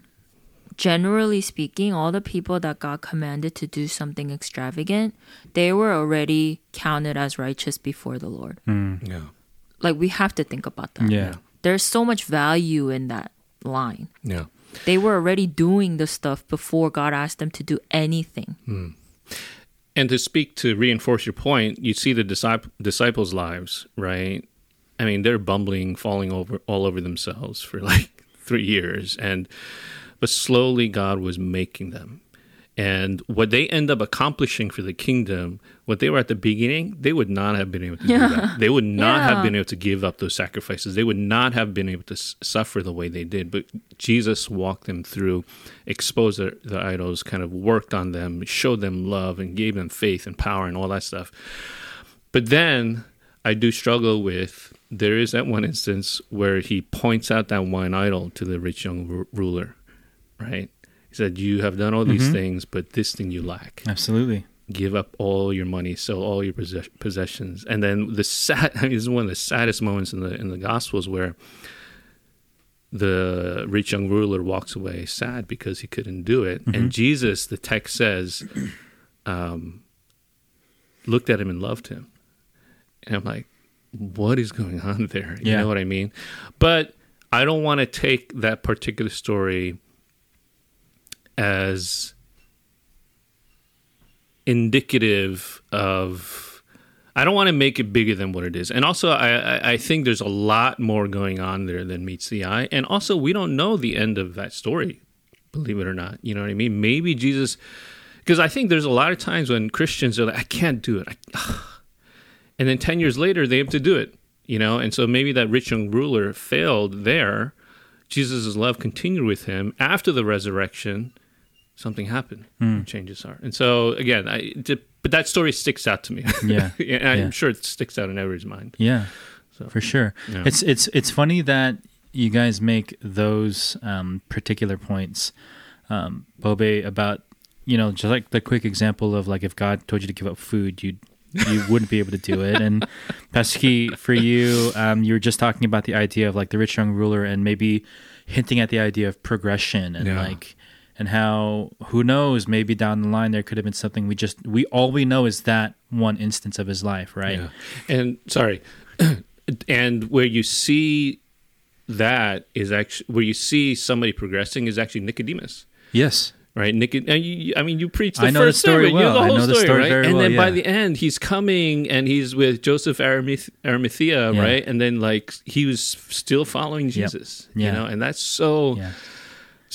generally speaking, all the people that God commanded to do something extravagant, they were already counted as righteous before the Lord. yeah. Like we have to think about that. Yeah. There's so much value in that line. Yeah. They were already doing the stuff before God asked them to do anything. And to speak to reinforce your point, you see the disciple, disciples' lives, right? I mean, they're bumbling, falling over all over themselves for like three years, and but slowly God was making them. And what they end up accomplishing for the kingdom, what they were at the beginning, they would not have been able to do that. They would not Yeah. have been able to give up those sacrifices. They would not have been able to s- suffer the way they did. But Jesus walked them through, exposed the, the idols, kind of worked on them, showed them love, and gave them faith and power and all that stuff. But then I do struggle with there is that one instance where he points out that one idol to the rich young ru- ruler, right? He said, You have done all these things, but this thing you lack. Absolutely. give up all your money, sell all your possess- possessions, and then the sad. I mean, this is one of the saddest moments in the in the Gospels where the rich young ruler walks away sad because he couldn't do it, Mm-hmm. and Jesus, the text says, um, looked at him and loved him, and I'm like, what is going on there? You Yeah. know what I mean? But I don't want to take that particular story as indicative of I don't want to make it bigger than what it is. And also I, I, think there's a lot more going on there than meets the eye. And also we don't know the end of that story, believe it or not. You know what I mean? Maybe Jesus because I think there's a lot of times when Christians are like, I can't do it. I, and then 10 years later they have to do it you know and so maybe that rich young ruler failed there jesus' love continued with him after the resurrection something happened changed his heart and so again I, but that story sticks out to me Yeah. i'm Yeah. sure it sticks out in everybody's mind Yeah, So- for sure. Yeah. It's it's it's funny that you guys make those um, particular points, um, Bobe, about you know just like the quick example of like if God told you to give up food, you you wouldn't be able to do it. And Pesky, for you, um, you were just talking about the idea of like the rich young ruler and maybe hinting at the idea of progression and Yeah. like and how who knows maybe down the line there could have been something we just we all we know is that one instance of his life right Yeah. And sorry, and where you see that is actually where you see somebody progressing is actually Nicodemus. yes Right, you, I mean, you preach the I know the first story sermon. You know well. the I whole know the story, story right? and well, then by the end, he's coming and he's with Joseph Aramith- Arimathea, Yeah. right? And then like he was still following Yep. Jesus, Yeah. you know, and that's so yeah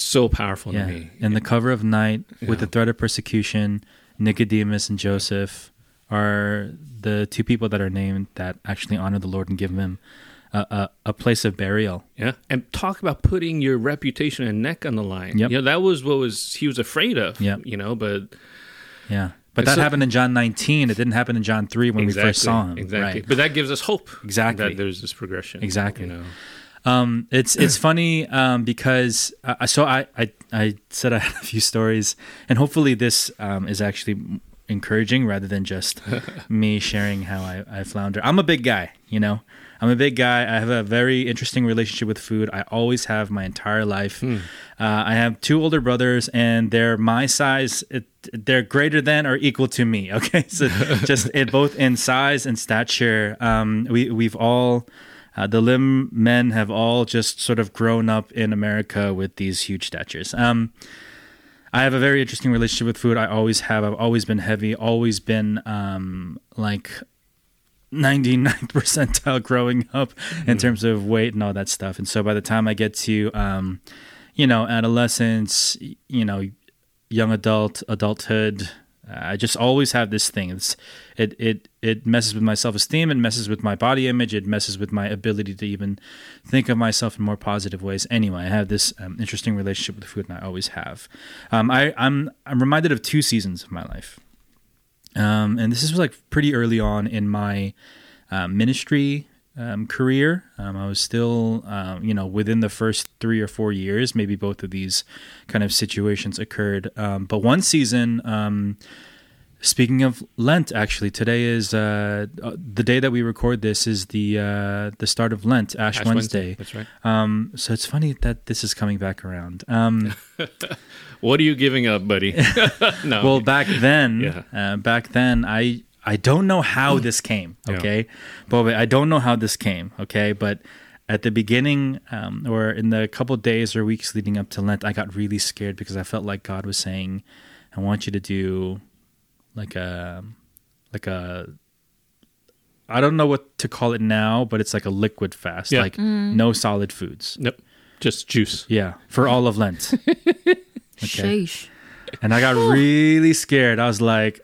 so powerful Yeah. to me. And the cover of night with Yeah. the threat of persecution, Nicodemus and Joseph are the two people that are named that actually honor the Lord and give him a, a, a place of burial. Yeah, and talk about putting your reputation and neck on the line. Yep. You know, that was what was he was afraid of. Yep. you know, but Yeah. But that so- happened in John 19. It didn't happen in John 3 when we first saw him. Exactly. Right. But that gives us hope. Exactly. That there's this progression. Exactly. You know. Um, it's it's funny um, because uh, so I, I I said I had a few stories, and hopefully this um, is actually encouraging rather than just me sharing how I, I flounder. I'm a big guy, you know. I'm a big guy. I have a very interesting relationship with food. I always have my entire life. Uh, I have two older brothers, and they're my size. It, they're greater than or equal to me. Okay, so just it both in size and stature. Um, we we've all. Uh, the Lim men have all just sort of grown up in America with these huge statures. Um, I have a very interesting relationship with food. I always have. I've always been heavy. Always been um, like 99th percentile growing up in terms of weight and all that stuff. And so by the time I get to, um, you know, adolescence, you know, young adult, adulthood, I just always have this thing. It's it it it messes with my self esteem. It messes with my body image. It messes with my ability to even think of myself in more positive ways. Anyway, I have this um, interesting relationship with food, and I always have. Um, I, I'm I'm reminded of two seasons of my life, um, and this is like pretty early on in my uh, ministry um, career. Um, I was still, um, you know, within the first three or four years, maybe both of these kind of situations occurred. Um, but one season, um, speaking of Lent, actually, today is uh, uh, the day that we record this is the uh, the start of Lent, Ash, Ash Wednesday. That's right. Um, so it's funny that this is coming back around. Um, What are you giving up, buddy? no. well, back then, Yeah. uh, back then, I I don't know how this came. Yeah. Okay, Bobe, I don't know how this came. Okay, but at the beginning, um, or in the couple days or weeks leading up to Lent, I got really scared because I felt like God was saying, "I want you to do like a like a." I don't know what to call it now, but it's like a liquid fast, Yeah. like no solid foods. Nope. Just juice. Yeah, for all of Lent. Okay. Sheesh. And I got really scared. I was like,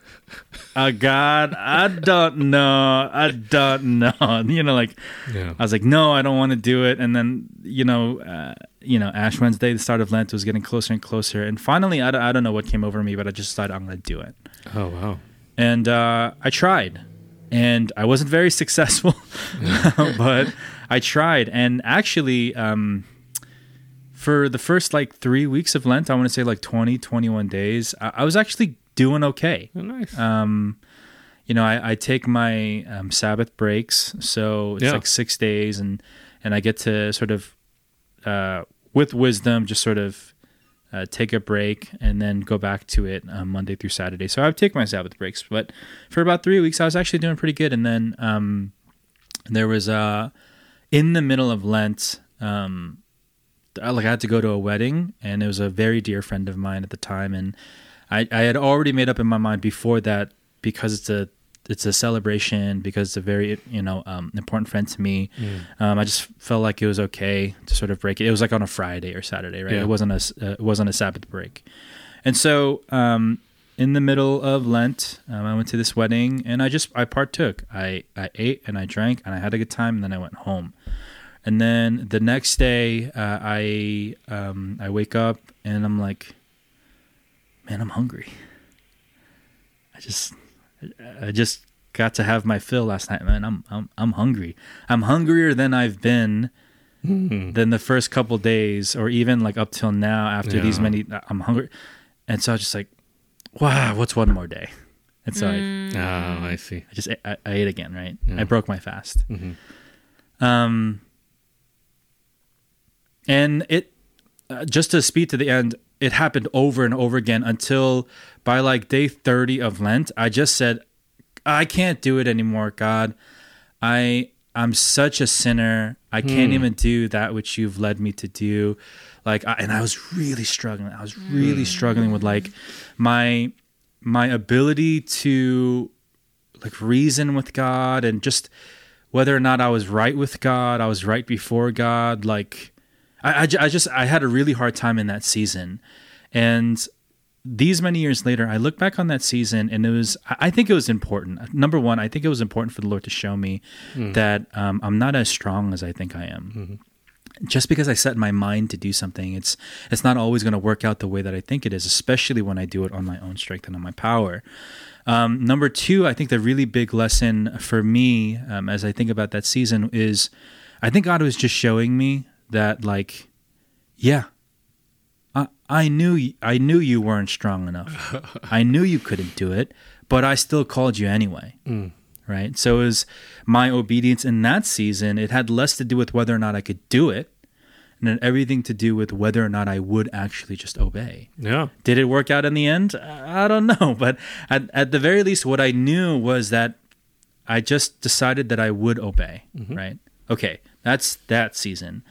oh God, I don't know. I don't know. You know, like Yeah. I was like, no, I don't want to do it. And then, you know, uh, you know, Ash Wednesday, the start of Lent was getting closer and closer. And finally, I don't, I don't know what came over me, but I just decided I'm going to do it. Oh wow. And uh, I tried. And I wasn't very successful, but I tried. And actually, um, for the first like three weeks of Lent, I want to say like 20, 21 days, I, I was actually doing okay. Oh, nice. Um, you know, I, I take my um, Sabbath breaks, so it's Yeah. like six days, and and I get to sort of, uh, with wisdom, just sort of uh, take a break and then go back to it um, Monday through Saturday. So I would take my Sabbath breaks, but for about three weeks, I was actually doing pretty good. And then um, there was uh, in the middle of Lent, um, I, like I had to go to a wedding, and it was a very dear friend of mine at the time, and I, I had already made up in my mind before that because it's a it's a celebration because it's a very you know um, important friend to me. Um, I just felt like it was okay to sort of break it. It was like on a Friday or Saturday, right? Yeah. It wasn't a uh, it wasn't a Sabbath break, and so um, in the middle of Lent, um, I went to this wedding and I just I partook. I I ate and I drank and I had a good time and then I went home. And then the next day, uh, I um, I wake up and I'm like, man, I'm hungry. I just I just got to have my fill last night, man. I'm I'm I'm hungry. I'm hungrier than I've been than the first couple days, or even like up till now. After these many, I'm hungry, and so I was just like, wow, what's one more day? And so I, oh, I see. I just I, I ate again, right? Yeah. I broke my fast. Mhm. Um, and it uh, just to speed to the end, it happened over and over again until by like day thirty of Lent, I just said, I can't do it anymore, God. I I'm such a sinner. I can't hmm. even do that which you've led me to do. Like, I, and I was really struggling. I was really hmm. struggling with like my my ability to like reason with God and just whether or not I was right with God, I was right before God. Like, I, I, I just I had a really hard time in that season, and these many years later, I look back on that season and it was I think it was important. Number one, I think it was important for the Lord to show me that um, I'm not as strong as I think I am. Just because I set my mind to do something, it's it's not always going to work out the way that I think it is, especially when I do it on my own strength and on my power. Um, number two, I think the really big lesson for me um, as I think about that season is I think God was just showing me that, like, yeah, I, I knew I knew you weren't strong enough. I knew you couldn't do it, but I still called you anyway. Mm. Right. So it was my obedience in that season. It had less to do with whether or not I could do it, and had everything to do with whether or not I would actually just obey. Yeah. Did it work out in the end? I don't know, but at, at the very least, what I knew was that I just decided that I would obey. Mm-hmm. Right? Okay, that's that season.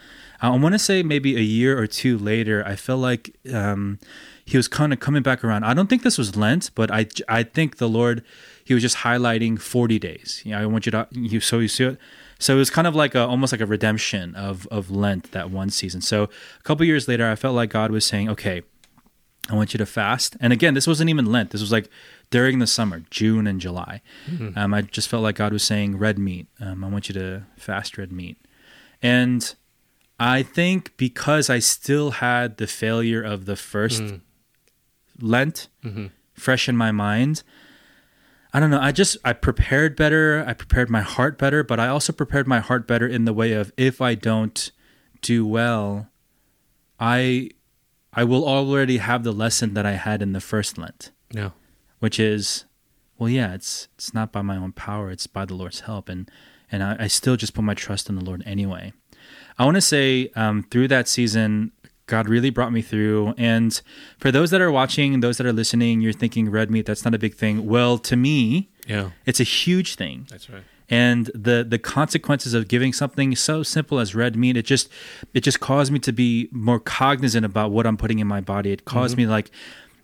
I want to say maybe a year or two later, I felt like um, he was kind of coming back around. I don't think this was Lent, but I I think the Lord he was just highlighting forty days. Yeah, I want you to you so you see it. So it was kind of like a almost like a redemption of of Lent that one season. So a couple years later, I felt like God was saying, okay. I want you to fast. And again, this wasn't even Lent. This was like during the summer, June and July. Um, I just felt like God was saying red meat. Um, I want you to fast red meat. And I think because I still had the failure of the 1st mm-hmm. Lent mm-hmm. fresh in my mind, I don't know. I just I prepared better. I prepared my heart better, but I also prepared my heart better in the way of if I don't do well, I I will already have the lesson that I had in the first Lent, Yeah. which is, well, yeah, it's it's not by my own power; it's by the Lord's help, and and I, I still just put my trust in the Lord anyway. I want to say um, through that season, God really brought me through. And for those that are watching, those that are listening, you're thinking red meat, that's not a big thing. Well, to me, Yeah. it's a huge thing That's right. and the the consequences of giving something so simple as red meat it just it just caused me to be more cognizant about what i'm putting in my body it caused me like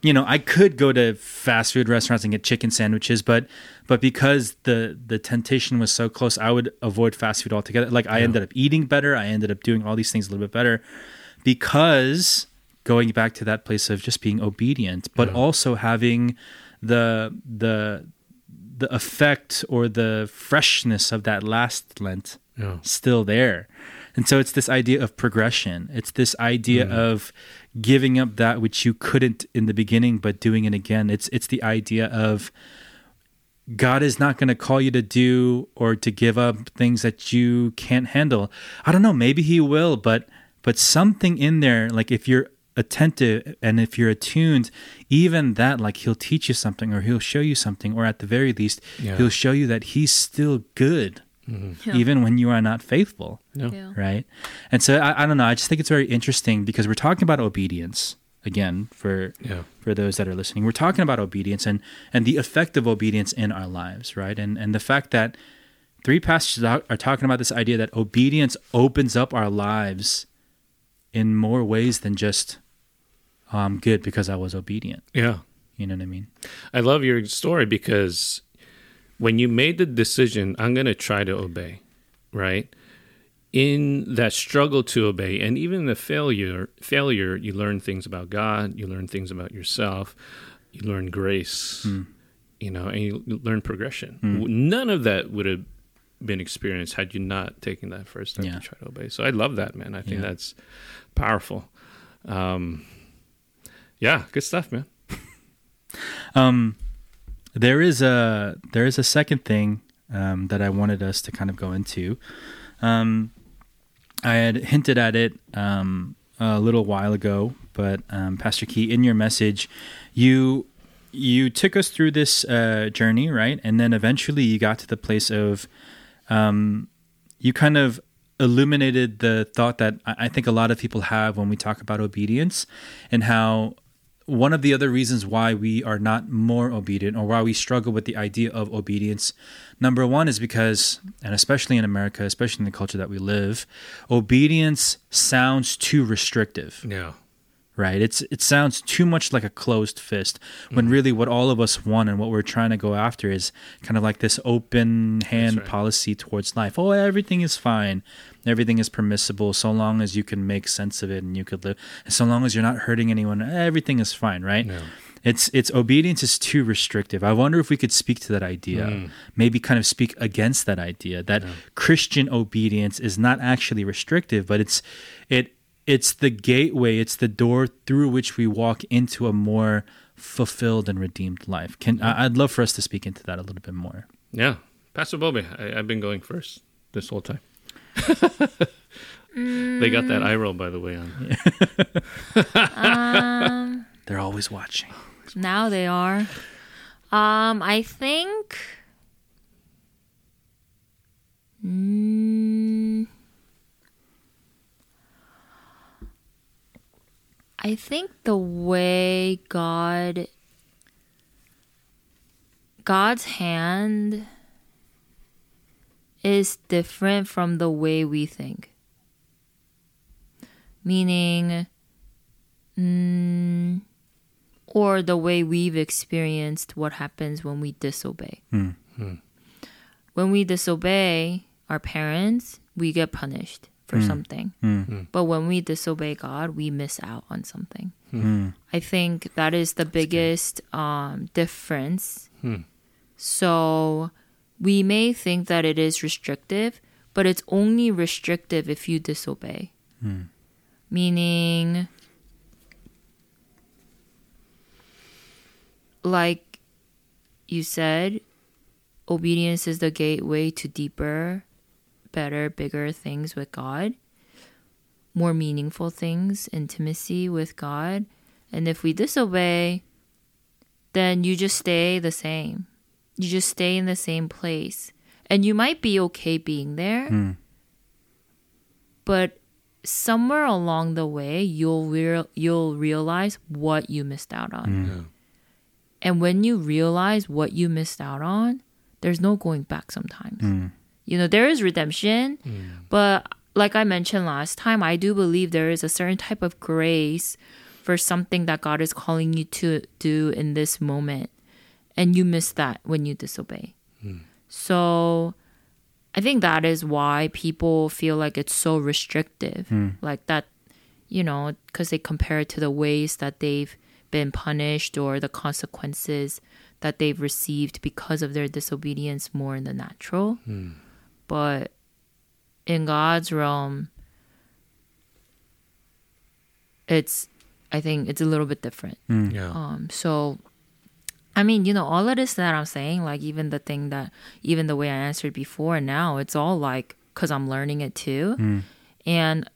you know i could go to fast food restaurants and get chicken sandwiches but but because the the temptation was so close i would avoid fast food altogether like i ended up eating better i ended up doing all these things a little bit better because going back to that place of just being obedient but also having the the the effect or the freshness of that last Lent Yeah. still there. And so it's this idea of progression. It's this idea mm. of giving up that which you couldn't in the beginning but doing it again. It's it's the idea of God is not going to call you to do or to give up things that you can't handle. I don't know, maybe he will, but but something in there like if you're attentive and if you're attuned, even that, like he'll teach you something or he'll show you something, or at the very least, Yeah. he'll show you that he's still good, Yeah. even when you are not faithful No. Yeah. right? And so I, I don't know. I just think it's very interesting because we're talking about obedience again for Yeah. for those that are listening. We're talking about obedience and and the effect of obedience in our lives, right? And and the fact that three passages are are talking about this idea that obedience opens up our lives in more ways than just oh, I'm good because I was obedient. Yeah. You know what I mean? I love your story because when you made the decision, I'm going to try to obey, right? In that struggle to obey and even the failure, failure, you learn things about God, you learn things about yourself, you learn grace, you know, and you learn progression. None of that would have been experienced had you not taken that first step Yeah. to try to obey. So I love that, man. I think Yeah. that's powerful. Um, yeah, good stuff, man. Um, there is a there is a second thing um, that I wanted us to kind of go into. Um, I had hinted at it um, a little while ago, but um, Pastor Key, in your message, you you took us through this uh, journey, right? And then eventually you got to the place of um, you kind of illuminated the thought that I I think a lot of people have when we talk about obedience and how one of the other reasons why we are not more obedient or why we struggle with the idea of obedience number one is because and especially in america especially in the culture that we live obedience sounds too restrictive Yeah. Right? It's it sounds too much like a closed fist when mm-hmm. really what all of us want and what we're trying to go after is kind of like this open hand right. policy towards life. Oh everything is fine. Everything is permissible so long as you can make sense of it and you could live and so long as you're not hurting anyone everything is fine right? Yeah. it's it's obedience is too restrictive. I wonder if we could speak to that idea. Mm. Maybe kind of speak against that idea that christian obedience is not actually restrictive but it's it it's the gateway it's the door through which we walk into a more fulfilled and redeemed life can I, i'd love for us to speak into that a little bit more Yeah. Pastor Bobby, I, I've been going first this whole time. they got that eye roll, by the way. On Um, they're always watching now they are. Um, I think. Mm, I think the way God God's hand is different from the way we think. Meaning, mm, or the way we've experienced what happens when we disobey. Hmm. When we disobey our parents, we get punished for something. Hmm. But when we disobey God, we miss out on something. Hmm. I think that is the biggest um, difference. Hmm. So we may think that it is restrictive, but it's only restrictive if you disobey. Meaning, like you said, obedience is the gateway to deeper, better, bigger things with God, more meaningful things, intimacy with God. And if we disobey, then you just stay the same. You just stay in the same place. And you might be okay being there, Hmm. but somewhere along the way you'll real you'll realize what you missed out on. Yeah. And when you realize what you missed out on, there's no going back sometimes. Hmm. You know, there is redemption, mm. but like I mentioned last time, I do believe there is a certain type of grace for something that God is calling you to do in this moment. And you miss that when you disobey. Mm. So I think that is why people feel like it's so restrictive. Hmm. Like that, you know, because they compare it to the ways that they've been punished or the consequences that they've received because of their disobedience more in the natural. Hmm. But in God's realm, it's, I think it's a little bit different. Yeah. Um, so, I mean, you know, all of this that I'm saying, like even the thing that, even the way I answered before and now, it's all like, because I'm learning it too. And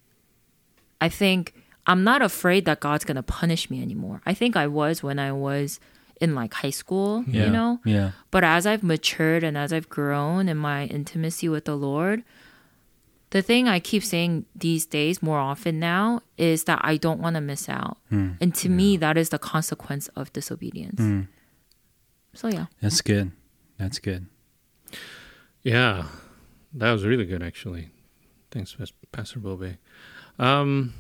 I think I'm not afraid that God's going to punish me anymore. I think I was when I was in like high school, Yeah. you know? Yeah. But as I've matured and as I've grown in my intimacy with the Lord, the thing I keep saying these days more often now is that I don't want to miss out. And to me, that is the consequence of disobedience. So, yeah. That's good. That's good. Yeah, that was really good, actually. Thanks, Pastor Bobe. Um,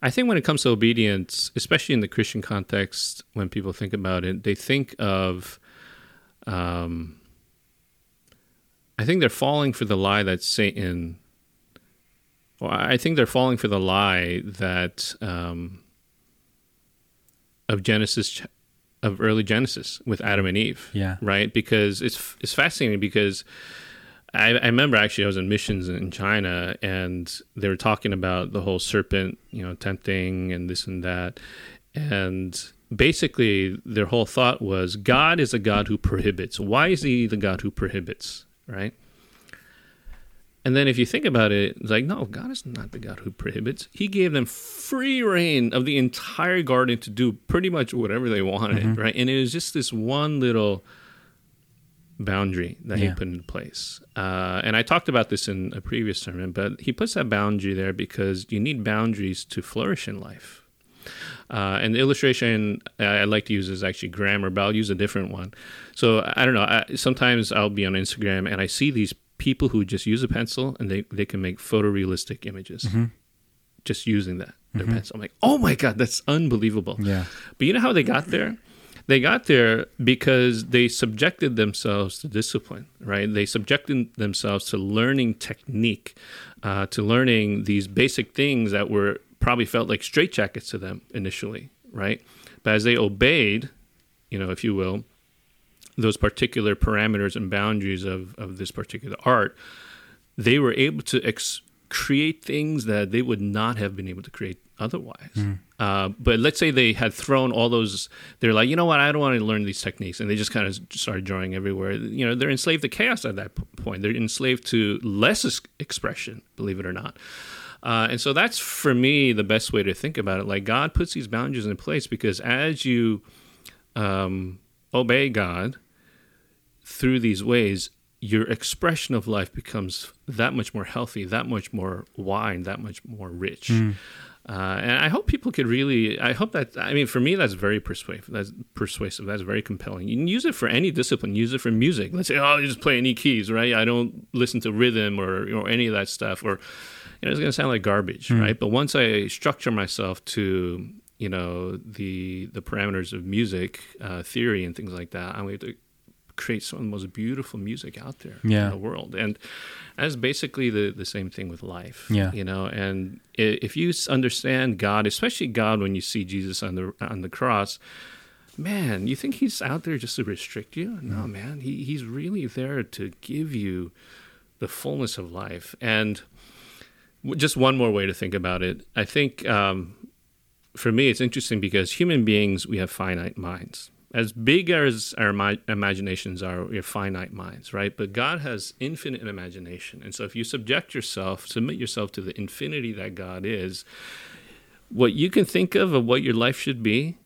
I think when it comes to obedience, especially in the Christian context, when people think about it, they think of, um, I think they're falling for the lie that Satan. Well, I think they're falling for the lie that um, of Genesis, of early Genesis with Adam and Eve Yeah. right? Because it's it's fascinating because I, I remember actually I was in missions in China and they were talking about the whole serpent, you know, tempting and this and that, and basically their whole thought was God is a God who prohibits. Why is He the God who prohibits? Right? And then if you think about it, it's like, no, God is not the God who prohibits. He gave them free reign of the entire garden to do pretty much whatever they wanted, mm-hmm. right? And it was just this one little boundary that Yeah. he put into place. Uh, and I talked about this in a previous sermon, but he puts that boundary there because you need boundaries to flourish in life. Uh, and the illustration I like to use is actually grammar, but I'll use a different one. So I don't know. I, sometimes I'll be on Instagram and I see these people who just use a pencil and they, they can make photorealistic images just using that their pencil. I'm like, oh my god, that's unbelievable. Yeah. But you know how they got there? They got there because they subjected themselves to discipline, right? They subjected themselves to learning technique, uh, to learning these basic things that were probably felt like straitjackets to them initially, right? But as they obeyed, you know, if you will, those particular parameters and boundaries of, of this particular art, they were able to ex- create things that they would not have been able to create otherwise. Uh, but let's say they had thrown all those, they're like, you know what, I don't want to learn these techniques. And they just kind of started drawing everywhere. You know, they're enslaved to chaos at that point. They're enslaved to less expression, believe it or not. Uh, and so that's for me the best way to think about it. Like God puts these boundaries in place because as you um, obey God, through these ways, your expression of life becomes that much more healthy, that much more wide, that much more rich. Uh, and I hope people could really. I hope that. I mean, for me, that's very persuasive. That's persuasive. That's very compelling. You can use it for any discipline. Use it for music. Let's say, oh, you just play any keys, right? I don't listen to rhythm or or any of that stuff. Or, you know, it's going to sound like garbage, right? But once I structure myself to, you know, the the parameters of music uh, theory and things like that, I'm able to create some of the most beautiful music out there Yeah. in the world. And that's basically the, the same thing with life. Yeah. You know, and if you understand God, especially God when you see Jesus on the on the cross, man, you think he's out there just to restrict you? No, man. He he's really there to give you the fullness of life. And just one more way to think about it. I think um, for me, it's interesting because human beings, we have finite minds. As big as our imaginations are, we have finite minds, right? But God has infinite imagination. And so if you subject yourself, submit yourself to the infinity that God is, what you can think of of what your life should be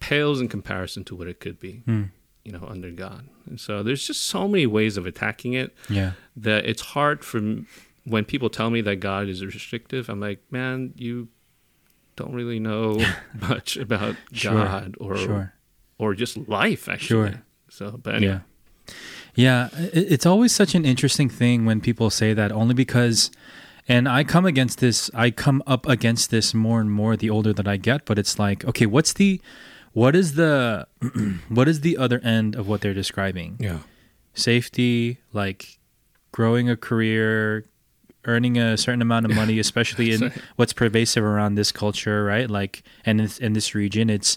pales in comparison to what it could be, hmm. you know, under God. And so there's just so many ways of attacking it Yeah. that it's hard for m- when people tell me that God is restrictive. I'm like, man, you don't really know much about Sure, God or Sure. Or just life, actually. Sure. So, but anyway, Yeah. Yeah. It's always such an interesting thing when people say that only because, and I come against this, I come up against this more and more the older that I get, but it's like, okay, what's the, what is the, what is the other end of what they're describing? yeah, Safety, like growing a career, earning a certain amount of money, especially in what's pervasive around this culture, right? Like, and in, in this region, it's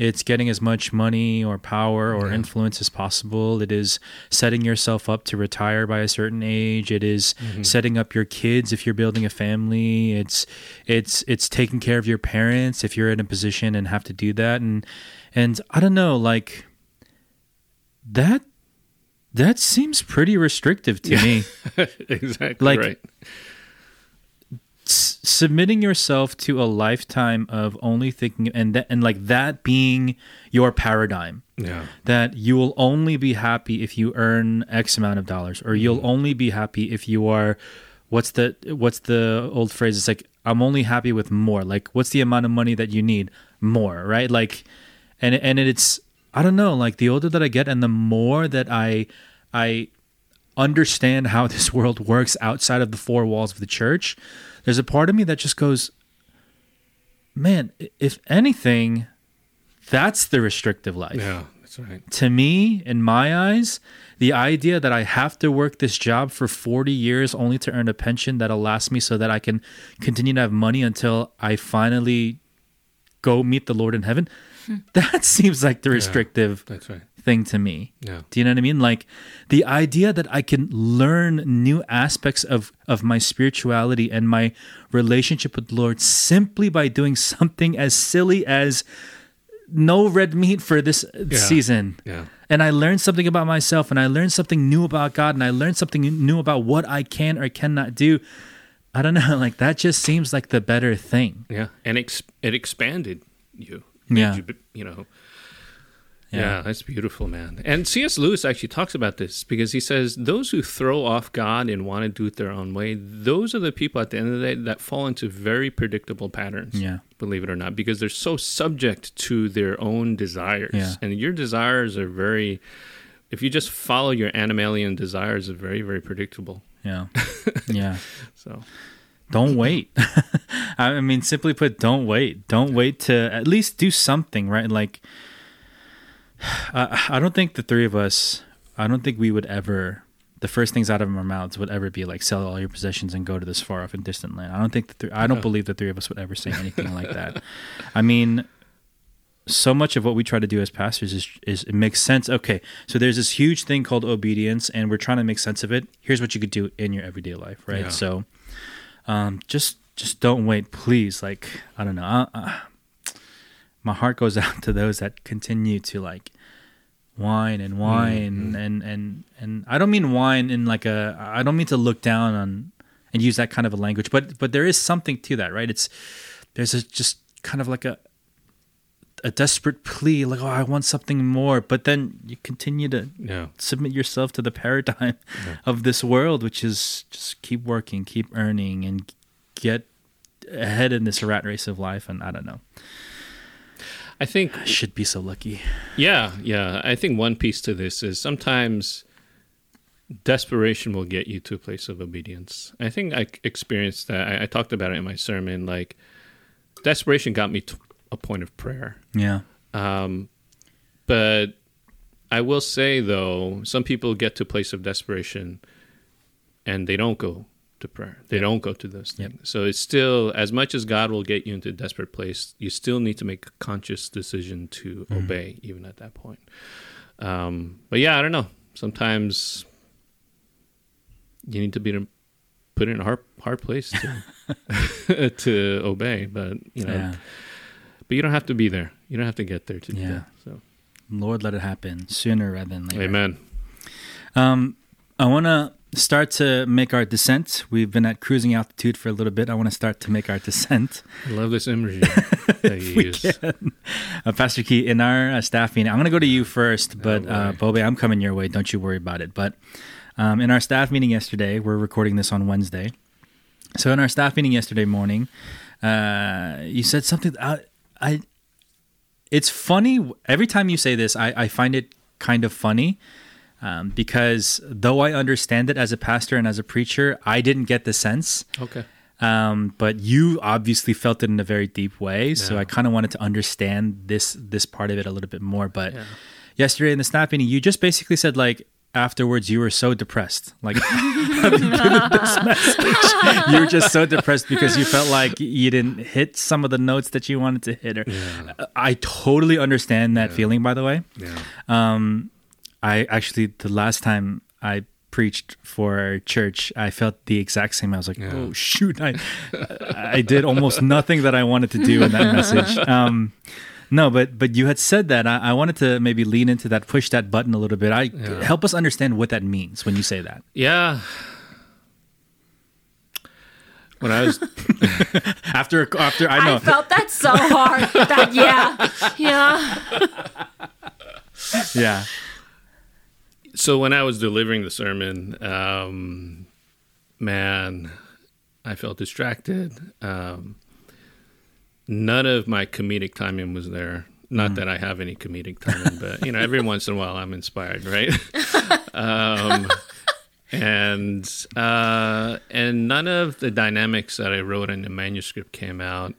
it's getting as much money or power or Yeah. influence as possible. It is setting yourself up to retire by a certain age. It is mm-hmm. setting up your kids if you're building a family. It's it's it's taking care of your parents if you're in a position and have to do that. And and I don't know, like that that seems pretty restrictive to me. exactly Like- right. Submitting yourself to a lifetime of only thinking and that and like that being your paradigm. Yeah. that you will only be happy if you earn x amount of dollars or you'll mm-hmm. only be happy if you are what's the what's the old phrase? It's like i'm only happy with more. Like what's the amount of money that you need? More right? Like and and it's i don't know like the older that i get and the more that i i understand how this world works outside of the four walls of the church there's a part of me that just goes man if anything that's the restrictive life Yeah. That's right. to me, in my eyes, the idea that I have to work this job for 40 years only to earn a pension that'll last me so that I can continue to have money until I finally go meet the Lord in heaven, hmm. that seems like the restrictive That's right. Thing to me. Yeah. Do you know what I mean? Like the idea that I can learn new aspects of of my spirituality and my relationship with the Lord simply by doing something as silly as no red meat for this season. Yeah. And I learned something about myself and I learned something new about God and I learned something new about what I can or cannot do. I don't know, like that just seems like the better thing. Yeah. And ex- it expanded you. Yeah. You, you know. Yeah. Yeah. that's beautiful, man. And C.S. Lewis actually talks about this because he says those who throw off God and want to do it their own way, those are the people at the end of the day that fall into very predictable patterns. Yeah. Believe it or not, because they're so subject to their own desires. Yeah. And your desires are very if you just follow your animalian desires are very, very predictable. Yeah. Yeah. So don't wait. I mean, simply put, don't wait. Don't wait to at least do something, right? Like, I, I don't think the three of us, I don't think we would ever, the first things out of our mouths would ever be like, sell all your possessions and go to this far off and distant land. I don't think the three, I don't believe the three of us would ever say anything like that. I mean, so much of what we try to do as pastors is is it makes sense. Okay, so there's this huge thing called obedience, and we're trying to make sense of it. Here's what you could do in your everyday life, right? Yeah. So, um, just just don't wait, please. Like I don't know, uh, uh, my heart goes out to those that continue to like whine and whine mm-hmm. and and and I don't mean whine in like a I don't mean to look down on and use that kind of a language, but but there is something to that, right? It's there's a just kind of like a a desperate plea, like oh I want something more, but then you continue to yeah. submit yourself to the paradigm of this world, which is just keep working, keep earning, and get ahead in this rat race of life. And I don't know, I think I should be so lucky. Yeah, yeah. I think one piece to this is sometimes desperation will get you to a place of obedience. I think I experienced that. I, I talked about it in my sermon. Like, desperation got me to a point of prayer. Yeah, Um, but I will say, though, some people get to a place of desperation and they don't go to prayer. They don't go to those Yep. things. So it's still, as much as God will get you into a desperate place, you still need to make a conscious decision to Mm-hmm. obey, even at that point. Um, but yeah, I don't know. Sometimes you need to be in, put in a hard, hard place to, to obey. But, you know, yeah. but you don't have to be there. You don't have to get there to do that. So, Lord, let it happen sooner rather than later. amen. Um, I want to start to make our descent. We've been at cruising altitude for a little bit. I want to start to make our descent. I love this imagery that you we use. can. Uh, Pastor Key, in our uh, staff meeting, I'm going to go to you first, but uh. Bobe, I'm coming your way. Don't you worry about it. But um, in our staff meeting yesterday, we're recording this on Wednesday. So in our staff meeting yesterday morning, uh, you said something. I, I, it's funny every time you say this. I, I find it kind of funny um, because though I understand it as a pastor and as a preacher, I didn't get the sense Okay. um, but you obviously felt it in a very deep way. So I kind of wanted to understand this this part of it a little bit more. But Yeah. yesterday in the snap meeting, you just basically said like afterwards you were so depressed, like this message, you were just so depressed because you felt like you didn't hit some of the notes that you wanted to hit. Or Yeah. I totally understand that feeling. By the way, Yeah. um, I actually the last time I preached for church, I felt the exact same. I was like, Yeah. oh shoot, I I did almost nothing that I wanted to do in that message. Um, no, but but you had said that. I, I wanted to maybe lean into that, push that button a little bit. I Yeah. help us understand what that means when you say that. Yeah. when I was After after I know I felt that so hard. that yeah, yeah. yeah so when I was delivering the sermon, um, man, I felt distracted. Um, none of my comedic timing was there. Not that I have any comedic timing, but you know, every once in a while I'm inspired, right? um, and uh, and none of the dynamics that I wrote in the manuscript came out,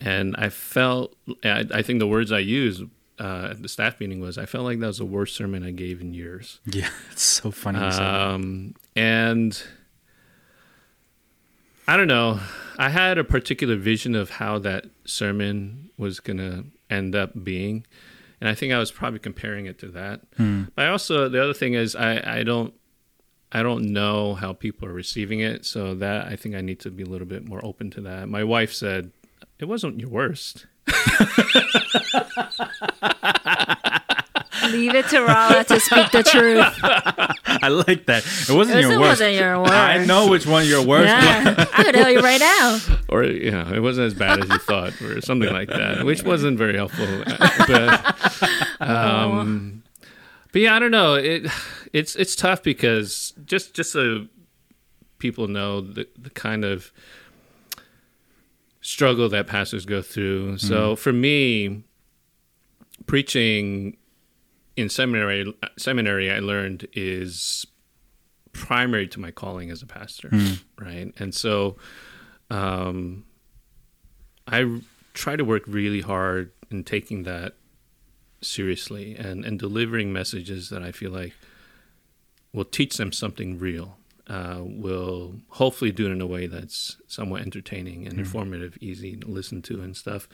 and I felt I, I think the words I used uh, at the staff meeting was I felt like that was the worst sermon I gave in years. yeah it's so funny you said that. Um, and I don't know. I had a particular vision of how that sermon was going to end up being. And I think I was probably comparing it to that. But I also, the other thing is, I, I don't. I don't know how people are receiving it, so that I think I need to be a little bit more open to that. My wife said it wasn't your worst. Leave it to Rala to speak the truth. I like that it wasn't It your worst wasn't your worst. I know which one your worst. Yeah, I could tell you right now. or you know, it wasn't as bad as you thought, or something like that, which wasn't very helpful. But, um, but yeah, I don't know. It it's it's tough because just just so people know the the kind of struggle that pastors go through. So for me, preaching in seminary seminary I learned is primary to my calling as a pastor, right? And so um, I r- try to work really hard in taking that seriously and, and delivering messages that I feel like will teach them something real. Uh, will hopefully do it in a way that's somewhat entertaining and informative, easy to listen to and stuff.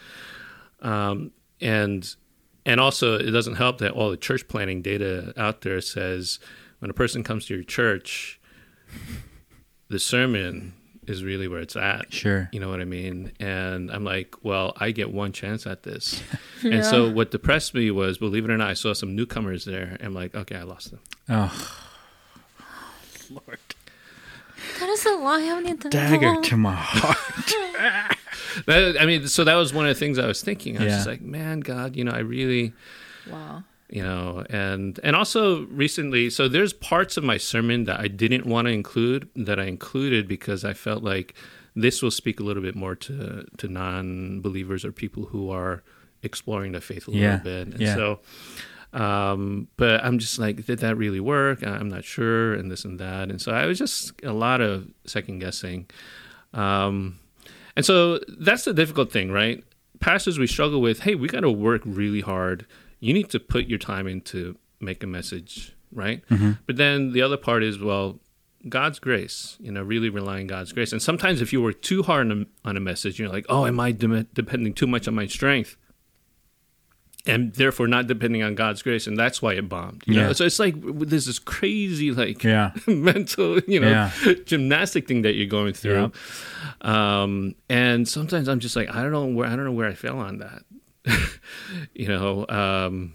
Um, and and also, it doesn't help that all the church planning data out there says when a person comes to your church, the sermon is really where it's at. Sure. You know what I mean? And I'm like, well, I get one chance at this. And so what depressed me was, believe it or not, I saw some newcomers there. I'm like, okay, I lost them. Oh, Lord. That is a lie. I need to Dagger to my heart. That, I mean, so that was one of the things I was thinking. I was Yeah. just like, man, God, you know, I really, Wow. you know, and and also recently, so there's parts of my sermon that I didn't want to include that I included because I felt like this will speak a little bit more to to non-believers or people who are exploring the faith a little Yeah. bit. And Yeah. so um but i'm just like did that really work? I'm not sure and this and that. And so i was just a lot of second guessing. Um and so that's the difficult thing right? Pastors we struggle with hey we got to work really hard. You need to put your time in to make a message right? But then the other part is well god's grace you know really relying on god's grace. And sometimes if you work too hard on a, on a message you're like oh am i de- depending too much on my strength and therefore not depending on God's grace, and that's why it bombed. You Yeah. know, so it's like w- there's this crazy like Yeah. mental, you know, Yeah. gymnastic thing that you're going through. Um, and sometimes I'm just like, I don't know where I don't know where I fell on that. you know, um,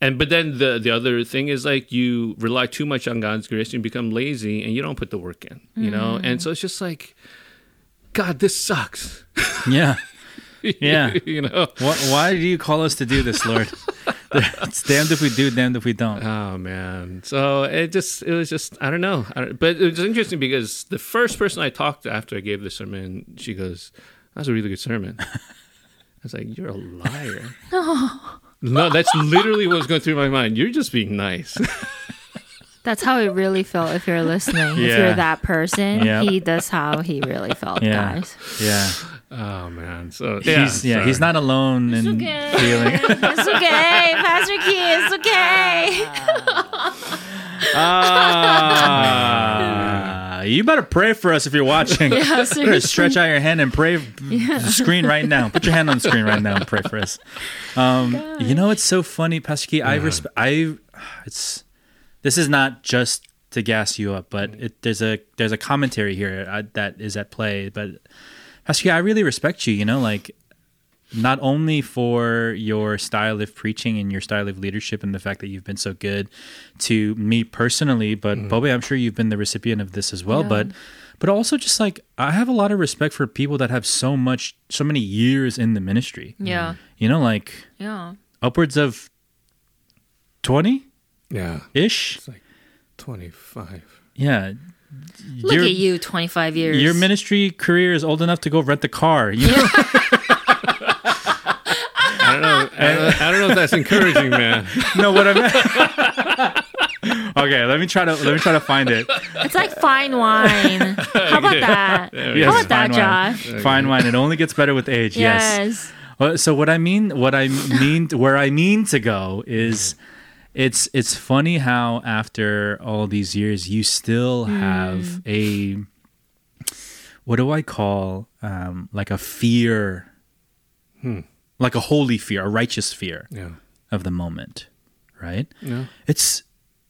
and but then the the other thing is like you rely too much on God's grace, you become lazy, and you don't put the work in. You know, and so it's just like, God, this sucks. Yeah. Yeah. you know. Why, why do you call us to do this, Lord? it's damned if we do, damned if we don't. Oh man! So it just it was just I don't know, I don't, but it was interesting because the first person I talked to after I gave the sermon, she goes, "That's a really good sermon." I was like, "You're a liar." no, that's literally what was going through my mind. You're just being nice. That's how it really felt if you're listening. If you're that person, Yeah. he that's how he really felt, Yeah. guys. Yeah. Oh man! So yeah, he's yeah, sorry. he's not alone in okay. feeling. it's okay, Pastor Key, it's okay. Ah, you better pray for us if you're watching. Yeah, seriously. stretch out your hand and pray the screen right now. Put your hand on the screen right now and pray for us. Um, you know, it's so funny, Pastor Key. I resp- I it's this is not just to gas you up, but it, there's a there's a commentary here uh, that is at play. But Pastor I really respect you. You know, like not only for your style of preaching and your style of leadership and the fact that you've been so good to me personally, but mm-hmm. Bobe, I'm sure you've been the recipient of this as well. Yeah. But but also just like I have a lot of respect for people that have so much, so many years in the ministry. Yeah. You know, like Yeah. upwards of twenty Yeah. ish. It's like 25. Yeah. Look Your- at you, 25 years. Your ministry career is old enough to go rent the car. You know? I don't know. I don't, I don't know if that's encouraging, man. no, what I meant. okay, let me try to let me try to find it. It's like fine wine. How about that? we How about that, fine wine. Josh? Fine wine. It only gets better with age. Yes. Yes. So what I mean, what I mean, where I mean to go is, it's it's funny how after all these years you still have hmm. a, what do I call, um, like a fear, hmm. like a holy fear, a righteous fear Yeah. of the moment, right? Yeah. it's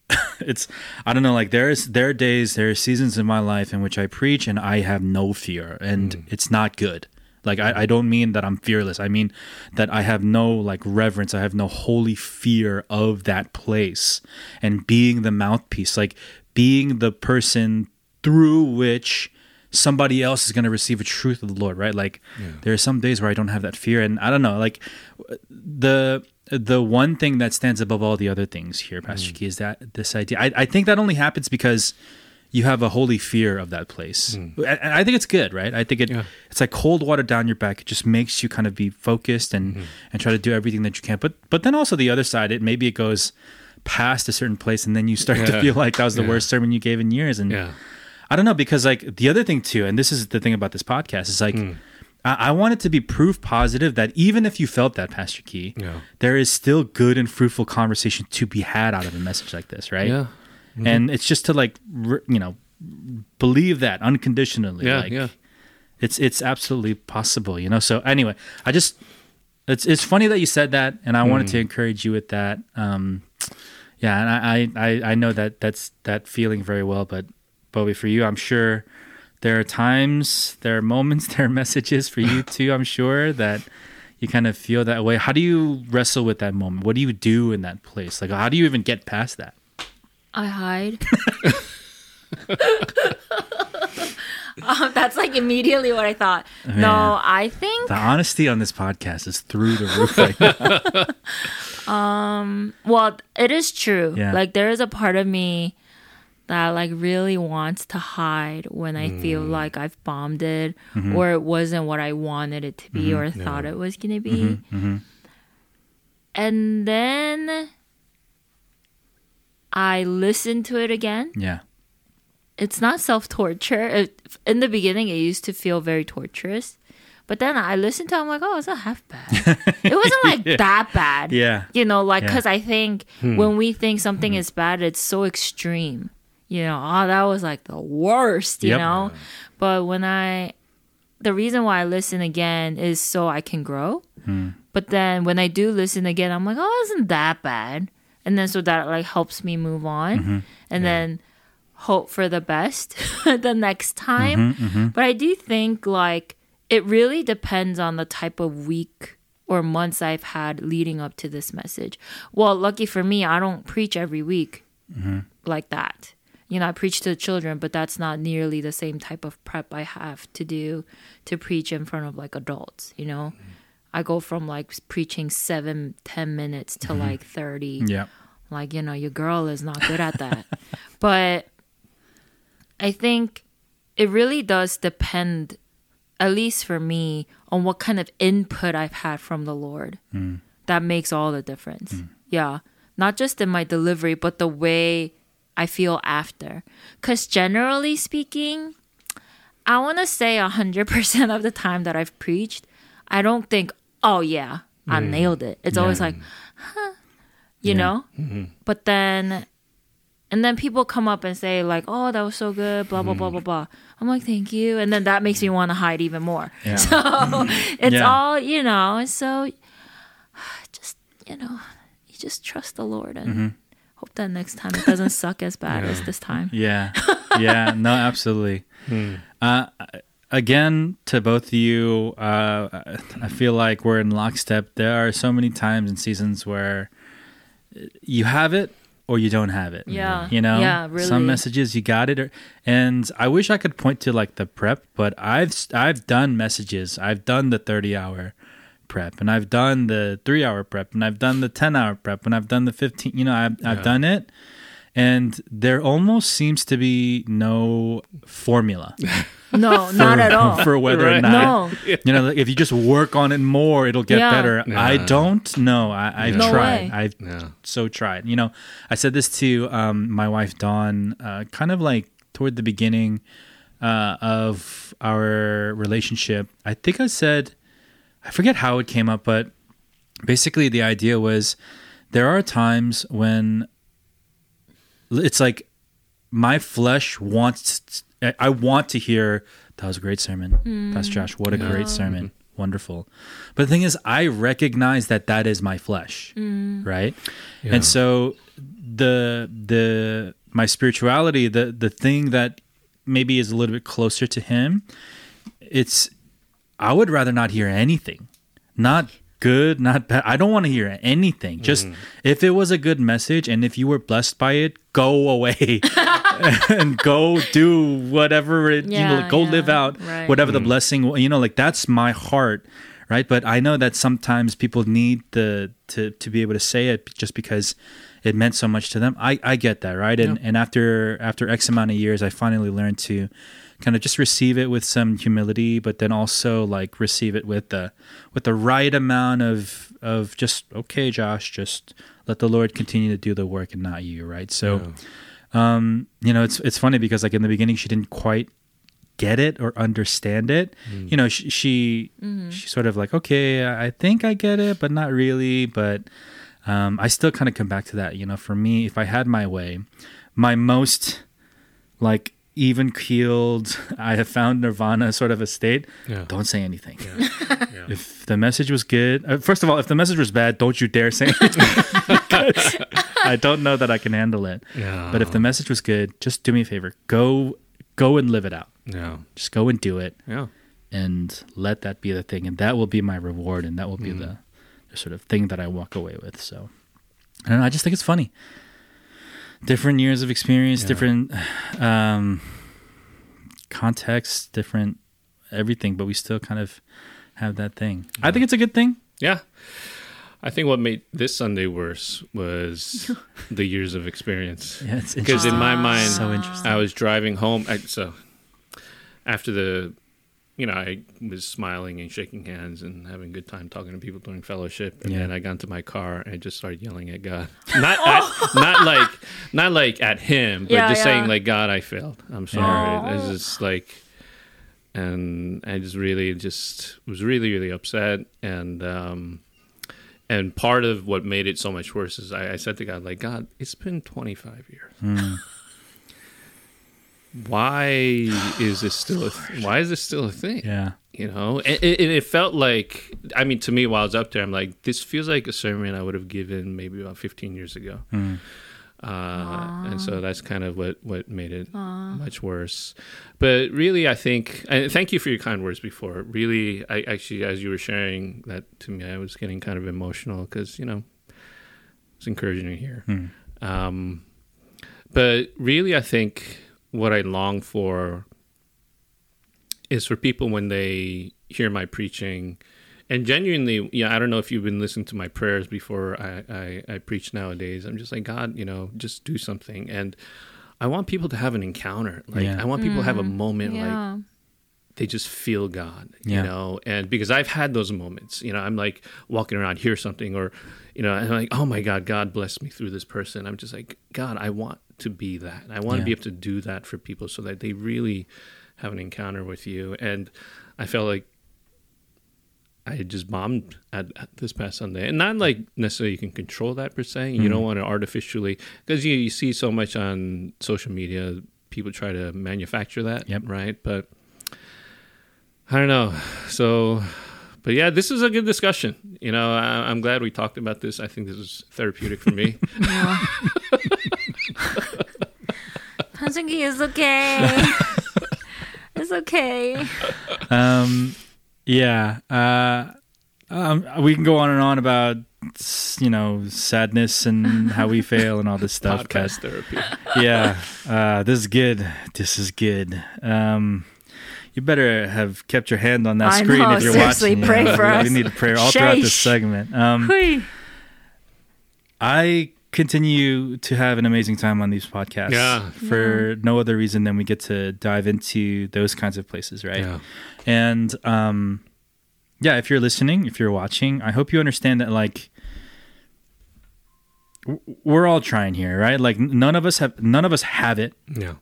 it's I don't know like there's there are days there are seasons in my life in which I preach and I have no fear and hmm. it's not good. Like I, I don't mean that I'm fearless. I mean that I have no like reverence. I have no holy fear of that place and being the mouthpiece, like being the person through which somebody else is going to receive a truth of the Lord, right? Like there are some days where I don't have that fear and I don't know, like the the one thing that stands above all the other things here, Pastor mm. Key, is that this idea. I, I think that only happens because you have a holy fear of that place. Hmm. And I think it's good, right? I think it Yeah. it's like cold water down your back. It just makes you kind of be focused and hmm. and try to do everything that you can. But but then also the other side, it maybe it goes past a certain place and then you start to feel like that was the Yeah. worst sermon you gave in years and Yeah. I don't know because like the other thing too, and this is the thing about this podcast is like. Hmm. I, I want it to be proof positive that even if you felt that, Pastor Key, Yeah. there is still good and fruitful conversation to be had out of a message like this, right? Yeah. And it's just to like re- you know believe that unconditionally. Yeah. like, yeah. It's it's absolutely possible, you know. So anyway, I just it's it's funny that you said that, and I wanted to Hmm. encourage you with that. Um, yeah, and I, I I I know that that's that feeling very well, but Bobby, for you, I'm sure there are times, there are moments, there are messages for you too. I'm sure that you kind of feel that way. How do you wrestle with that moment? What do you do in that place? Like, how do you even get past that? I hide. um, that's like immediately what I thought. Man. No, I think The honesty on this podcast is through the roof right now. Um, well, it is true. Yeah. Like there is a part of me that like really wants to hide when I feel mm. like I've bombed it mm-hmm. or it wasn't what I wanted it to be mm-hmm. or thought it was gonna be. Mm-hmm. And then I listened to it again. Yeah. It's not self torture. In the beginning, it used to feel very torturous. But then I listened to it, I'm like, oh, it's not half bad. it wasn't like that bad. Yeah. You know, like, Yeah. because I think hmm. when we think something hmm. is bad, it's so extreme. You know, oh, that was like the worst, you Yep. know? But when I, the reason why I listen again is so I can grow. Hmm. But then when I do listen again, I'm like, oh, it isn't that bad. And then so that like helps me move on mm-hmm. and then hope for the best the next time. Mm-hmm, mm-hmm. But I do think like it really depends on the type of week or months I've had leading up to this message. Well, lucky for me, I don't preach every week like that. You know, I preach to the children, but that's not nearly the same type of prep I have to do to preach in front of like adults, you know? I go from like preaching seven, ten minutes to mm-hmm. like 30 Yeah. like you know your girl is not good at that. But i think it really does depend at least for me on what kind of input i've had from the lord mm. that makes all the difference. Mm. Yeah. Not just in my delivery but the way i feel after. Because generally speaking i want to say 100% of the time that i've preached i don't think oh yeah i mm. nailed it. It's always like you know? Mm-hmm. But then and then people come up and say like oh that was so good blah blah blah mm-hmm. blah blah. I'm like thank you. And then that makes me mm-hmm. want to hide even more. Yeah. so it's Yeah. all you know and so just you know you just trust the lord and Mm-hmm. hope that next time it doesn't suck as bad as this time. Yeah. Yeah. No, absolutely. Hmm. Uh, again, to both of you, uh, I feel like we're in lockstep. There are so many times and seasons where you have it or you don't have it. Yeah. You know, Yeah, really. some messages you got it, or, and I wish I could point to like the prep, but I've I've done messages. I've done the thirty hour prep, and I've done the three hour prep, and I've done the ten hour prep, and I've done the fifteen. You know, I've I've Yeah. done it, and there almost seems to be no formula No, not at all. for whether or not no. you know, like, if you just work on it more, it'll get Yeah. better. I don't know. I, I've No tried. way. I've Yeah. so tried. You know, I said this to um, my wife Dawn, uh, kind of like toward the beginning uh, of our relationship. I think I said, I forget how it came up, but basically the idea was there are times when it's like my flesh wants I- I want to hear that was a great sermon. Mm. Pastor Josh, what a great sermon. Mm-hmm. Wonderful. But the thing is I recognize that that is my flesh, mm. right? Yeah. And so the the my spirituality, the the thing that maybe is a little bit closer to him, it's I would rather not hear anything. Not good, not bad. I don't want to hear anything. Just mm-hmm. if it was a good message and if you were blessed by it, go away and go do whatever it, you know, Yeah, go yeah, live out right. whatever the mm-hmm. blessing, you know, like that's my heart, right? But I know that sometimes people need the to to be able to say it just because it meant so much to them. I I get that, right? And and after after X amount of years, I finally learned to kind of just receive it with some humility, but then also like receive it with the with the right amount of of just okay, Josh, just let the Lord continue to do the work and not you, right? So, um, you know, it's it's funny because like in the beginning, she didn't quite get it or understand it. You know, she she, she sort of like, okay, I I think I get it, but not really. But um, I still kind of come back to that. You know, for me, if I had my way, my most like even keeled, I have found nirvana sort of a state. Yeah. Don't say anything. Yeah. If the message was good, uh, first of all, if the message was bad, don't you dare say anything. I don't know that I can handle it. Yeah. But if the message was good, just do me a favor. Go go and live it out. Yeah. Just go and do it Yeah. and let that be the thing and that will be my reward and that will be the, the sort of thing that I walk away with. So I don't know, I just think it's funny. Different years of experience, Yeah. different um context, different everything, but we still kind of have that thing. I think it's a good thing. Yeah. I think what made this Sunday worse was the years of experience. Yeah, it's Because in my mind, so interesting. I was driving home. I, so after the, you know, I was smiling and shaking hands and having a good time talking to people during fellowship, and Yeah. then I got into my car and I just started yelling at God. Not, at, not like, not like at Him, but Yeah, just yeah. saying like, God, I failed. I'm sorry. Yeah. It's just like, and I just really just was really really upset and. um and part of what made it so much worse is I, I said to God, like, God, it's been 25 years. Mm. Why is this still a th- why is this still a thing? yeah. You know, and, and it felt like I mean to me while I was up there, I'm like, this feels like a sermon I would have given maybe about 15 years ago. Mm. Uh, and so that's kind of what what made it much worse. But really, I think, and thank you for your kind words before. Really, I actually, as you were sharing that to me, I was getting kind of emotional because you know it's encouraging to hear. Mm. Um, but really, I think what I long for is for people when they hear my preaching and genuinely, yeah, I don't know if you've been listening to my prayers before I, I, I preach nowadays. I'm just like, God, you know, just do something. And I want people to have an encounter. Like, Yeah. I want people to have a mm, moment like Yeah. They just feel God, Yeah. you know? And because I've had those moments, you know, I'm like walking around, hear something, or, you know, and I'm like, oh my God, God bless me through this person. I'm just like, God, I want to be that. I want Yeah. to be able to do that for people so that they really have an encounter with you. And I felt like I had just bombed at, at this past Sunday, and not like necessarily you can control that per se. You don't mm. want to artificially because you, you see so much on social media. People try to manufacture that, Yep. right? But I don't know. So, but yeah, this is a good discussion. You know, I, I'm glad we talked about this. I think this is therapeutic for me. Yeah. Hansungi is okay. it's okay. Um, yeah. Uh, um, we can go on and on about you know, sadness and how we fail and all this stuff. Podcast therapy. yeah, uh, this is good. This is good. Um, you better have kept your hand on that I screen know, if you're seriously, watching. pray Yeah, for we, us. We need to pray all throughout this segment. Um, I continue to have an amazing time on these podcasts. Yeah. For no other reason than we get to dive into those kinds of places, right? Yeah. And um, yeah, if you're listening, if you're watching, I hope you understand that like we're all trying here, right? Like none of us have none of us have it, Yeah.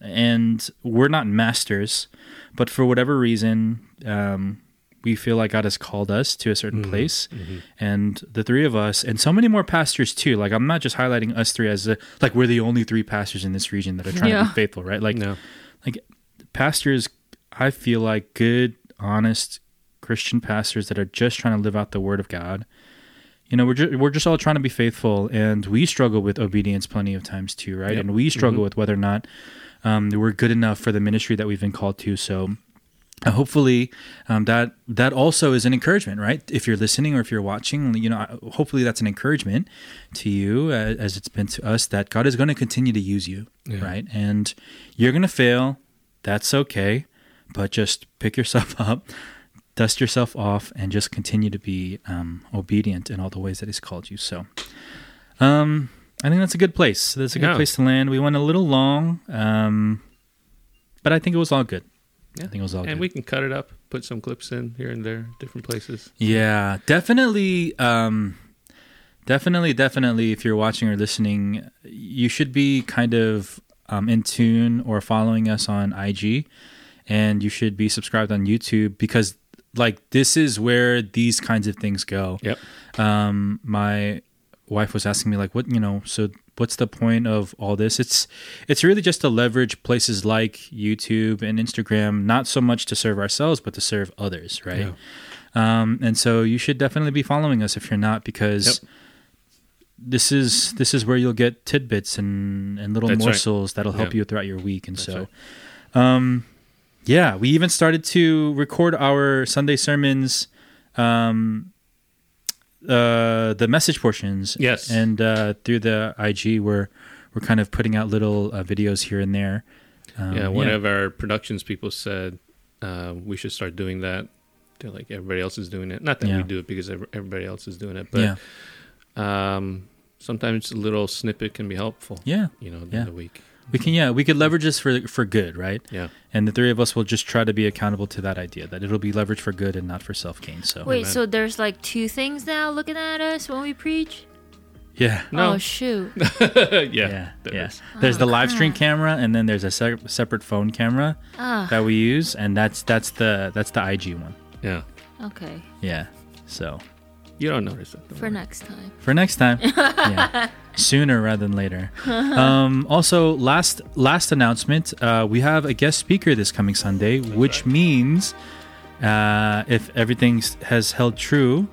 And we're not masters, but for whatever reason, um, we feel like God has called us to a certain mm-hmm. place, mm-hmm. and the three of us, and so many more pastors too. Like I'm not just highlighting us three as a, like we're the only three pastors in this region that are trying to be faithful, right? Like No. pastors i feel like good honest christian pastors that are just trying to live out the word of god you know we're just, we're just all trying to be faithful and we struggle with obedience plenty of times too right Yep. and we struggle mm-hmm. with whether or not um, we're good enough for the ministry that we've been called to. So uh, hopefully um, that that also is an encouragement right? If you're listening or if you're watching you know hopefully that's an encouragement to you uh, as it's been to us that god is going to continue to use you Yeah. right? And you're going to fail. That's okay. But just pick yourself up dust yourself off and just continue to be um, obedient in all the ways that he's called you. So um, i think that's a good place that's a good Yeah. place to land we went a little long um, but i think it was all good Yeah. i think it was all And good And we can cut it up, put some clips in here and there, different places. Yeah, definitely. Um, definitely, definitely. If you're watching or listening, you should be kind of um, in tune or following us on IG, and you should be subscribed on YouTube because, like, this is where these kinds of things go. Yep. Um, my wife was asking me, like, what you know, so what's the point of all this? It's it's really just to leverage places like YouTube and Instagram, not so much to serve ourselves, but to serve others, right? Yeah. Um, and so you should definitely be following us if you're not, because this is this is where you'll get tidbits and and little That's right. morsels that'll help Yeah. you throughout your week. And That's so, um, yeah, we even started to record our Sunday sermons, um, uh, the message portions. Yes. and uh, through the IG, we're we're kind of putting out little uh, videos here and there. Um, yeah, one of our productions people said uh, we should start doing that. They're like everybody else is doing it. Not that Yeah. we do it because everybody else is doing it, yeah, but um, sometimes a little snippet can be helpful. yeah. You know, in Yeah. the week. We can, yeah, we could leverage this for for good, right? Yeah. And the three of us will just try to be accountable to that idea that it'll be leveraged for good and not for self gain. So Wait, Amen. so there's like two things now looking at us when we preach? yeah, No. Oh shoot. yeah. yeah, there yeah. is. There's the Oh, live stream camera, and then there's a se- separate phone camera that we use, and that's that's the that's the IG one. Yeah. okay. Yeah. So You don't notice it. don't For worry. next time. for next time, yeah, sooner rather than later. Um, also, last last announcement: uh, we have a guest speaker this coming Sunday, which means uh, if everything has held true.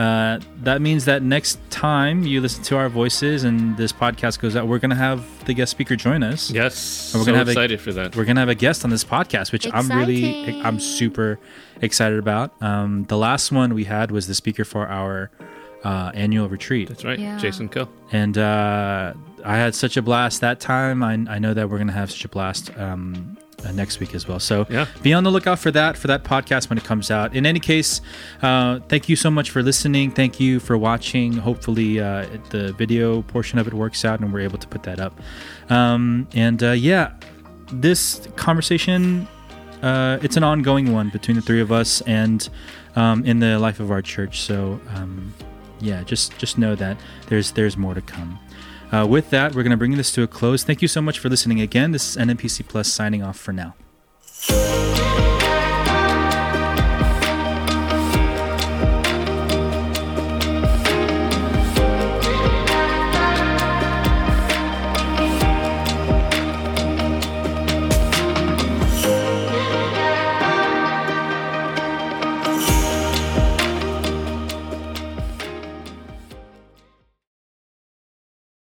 Uh, that means that next time you listen to our voices and this podcast goes out, we're going to have the guest speaker join us. Yes. And we're so gonna have a- excited for that. We're gonna have a guest on this podcast, which I'm really, I'm super excited about. Um, the last one we had was the speaker for our uh, annual retreat, That's right. Yeah. Jason Coe. and uh, I had such a blast that time. I, I know that we're gonna have such a blast um, uh, next week as well. So Yeah. be on the lookout for that for that podcast when it comes out. In any case, uh, thank you so much for listening. Thank you for watching. Hopefully, uh, the video portion of it works out and we're able to put that up. Um, and uh, yeah, this conversation uh, it's an ongoing one between the three of us and um, in the life of our church. So um, yeah, just just know that there's there's more to come. Uh, with that, we're going to bring this to a close. Thank you so much for listening again. This is NNPC Plus signing off for now.